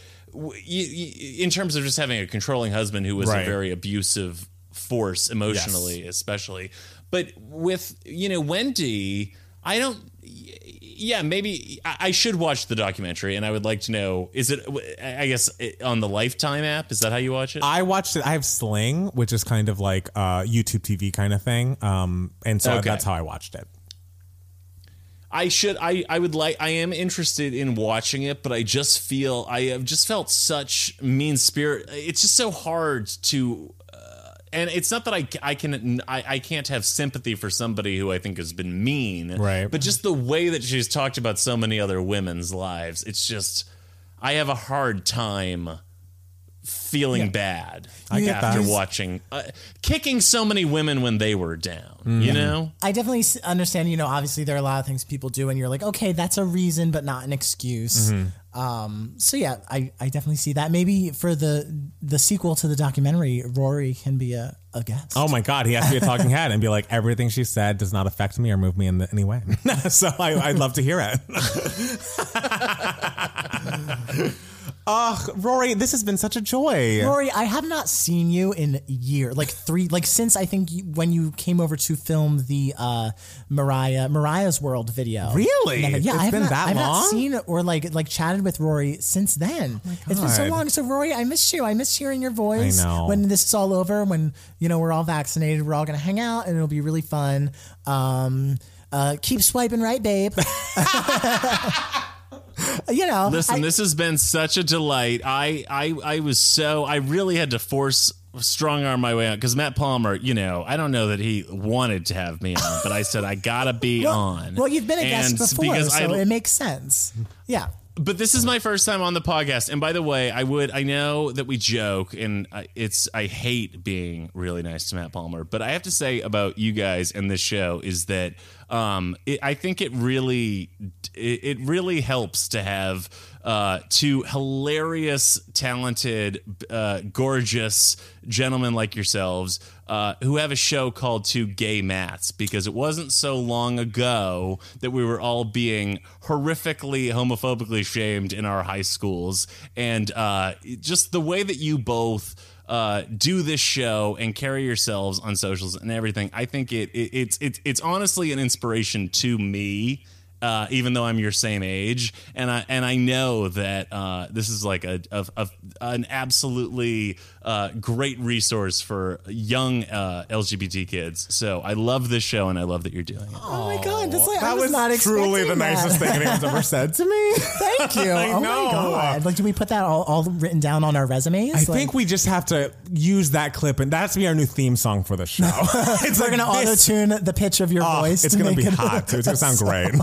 in terms of just having a controlling husband who was Right. a very abusive force emotionally especially but with you know wendy i don't yeah maybe I, should watch the documentary and i would like to know is it i guess on the lifetime app is that how you watch it I watched it. I have Sling, which is kind of like a YouTube TV kind of thing. Um, and so Okay. that's how I watched it. I should I I would like I am interested in watching it, but I just feel I have just felt such mean spirit. It's just so hard to uh, and it's not that I I can I, I can't have sympathy for somebody who I think has been mean. Right. But just the way that she's talked about so many other women's lives, it's just I have a hard time feeling bad I get after that. watching uh, kicking so many women when they were down, Mm-hmm. you know? I definitely understand. You know, obviously there are a lot of things people do, and you're like, okay, that's a reason, but not an excuse. Mm-hmm. Um, so yeah, I, I definitely see that. Maybe for the the sequel to the documentary, Rory can be a, a guest. Oh my God, he has to be a talking head and be like, everything she said does not affect me or move me in the, any way. so I, I'd love to hear it. Ugh, Rory, this has been such a joy. Rory, I have not seen you in a year, like three, like since I think you, when you came over to film the uh, Mariah Mariah's World video. Really? Yeah, It's I've been not, that I've not long? Oh seen or like like chatted with Rory since then. it's been so long. So Rory, I miss you. I miss hearing your voice. I know. When this is all over, when you know we're all vaccinated, we're all gonna hang out and it'll be really fun. Um, uh, keep swiping right, babe. you know, Listen, I- this has been such a delight. I, I, I was so I really had to force strong arm my way out because Matt Palmer, you know, I don't know that he wanted to have me on, but I said I gotta be on. well, you've been a guest before, so I- it makes sense. Yeah. But this is my first time on the podcast. And by the way i would i know that we joke and I, it's i hate being really nice to matt palmer but i have to say about you guys and this show is that um, it, i think it really it, it really helps to have uh, two hilarious talented uh, gorgeous gentlemen like yourselves uh, who have a show called Two Gay Mats because it wasn't so long ago that we were all being horrifically homophobically shamed in our high schools. And uh, just the way that you both uh, do this show and carry yourselves on socials and everything, I think it, it it's it's it's honestly an inspiration to me uh, even though I'm your same age, and I and I know that uh, this is like a, a, a an absolutely uh, great resource for young uh, LGBT kids. So I love this show, and I love that you're doing it. Oh my god, that's like I that was, was not truly the that. nicest thing anyone's ever said to me. Thank you. I oh know. my god! Like, do we put that all, all written down on our resumes? I think we just have to use that clip, and that's to be our new theme song for the show. it's we're gonna auto tune the pitch of your voice. It's to gonna make be it hot too. It's gonna sound great.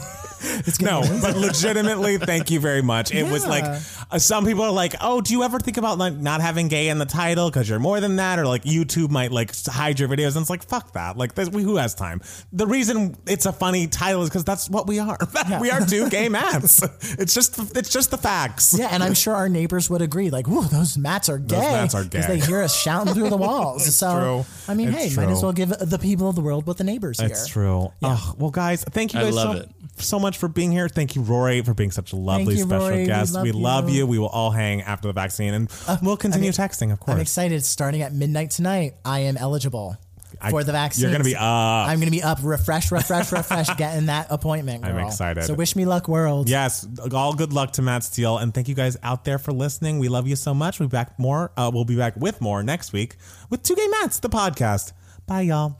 It's No, gonna but legitimately, thank you very much. It was like uh, some people are like, "Oh, do you ever think about like not having gay in the title because you're more than that?" Or like YouTube might like hide your videos, and it's like, "Fuck that!" Like, this, who has time? The reason it's a funny title is because that's what we are. we are two gay mats. It's just it's just the facts. Yeah, and I'm sure our neighbors would agree. Like, "Ooh, those mats are gay." Those mats are because gay. they hear us shouting through the walls. so, true. I mean, It's hey, might as well give the people of the world what the neighbors That's hear. true. Ugh, well, guys, thank you I love so, it. So much for being here. Thank you, Rory, for being such a lovely you, special Rory. We guest. love we love you. you. We will all hang after the vaccine, and we'll continue texting, of course. I'm excited. Starting at midnight tonight, I am eligible I- for the vaccine. You're gonna be up. I'm going to be up, refresh, refresh, refresh, getting that appointment. I'm excited. So wish me luck, world. Yes, all good luck to Matt Steele, and thank you guys out there for listening. We love you so much. We'll be back more. Uh, we'll be back with more next week with Two Gay Mats, the podcast. Bye, y'all.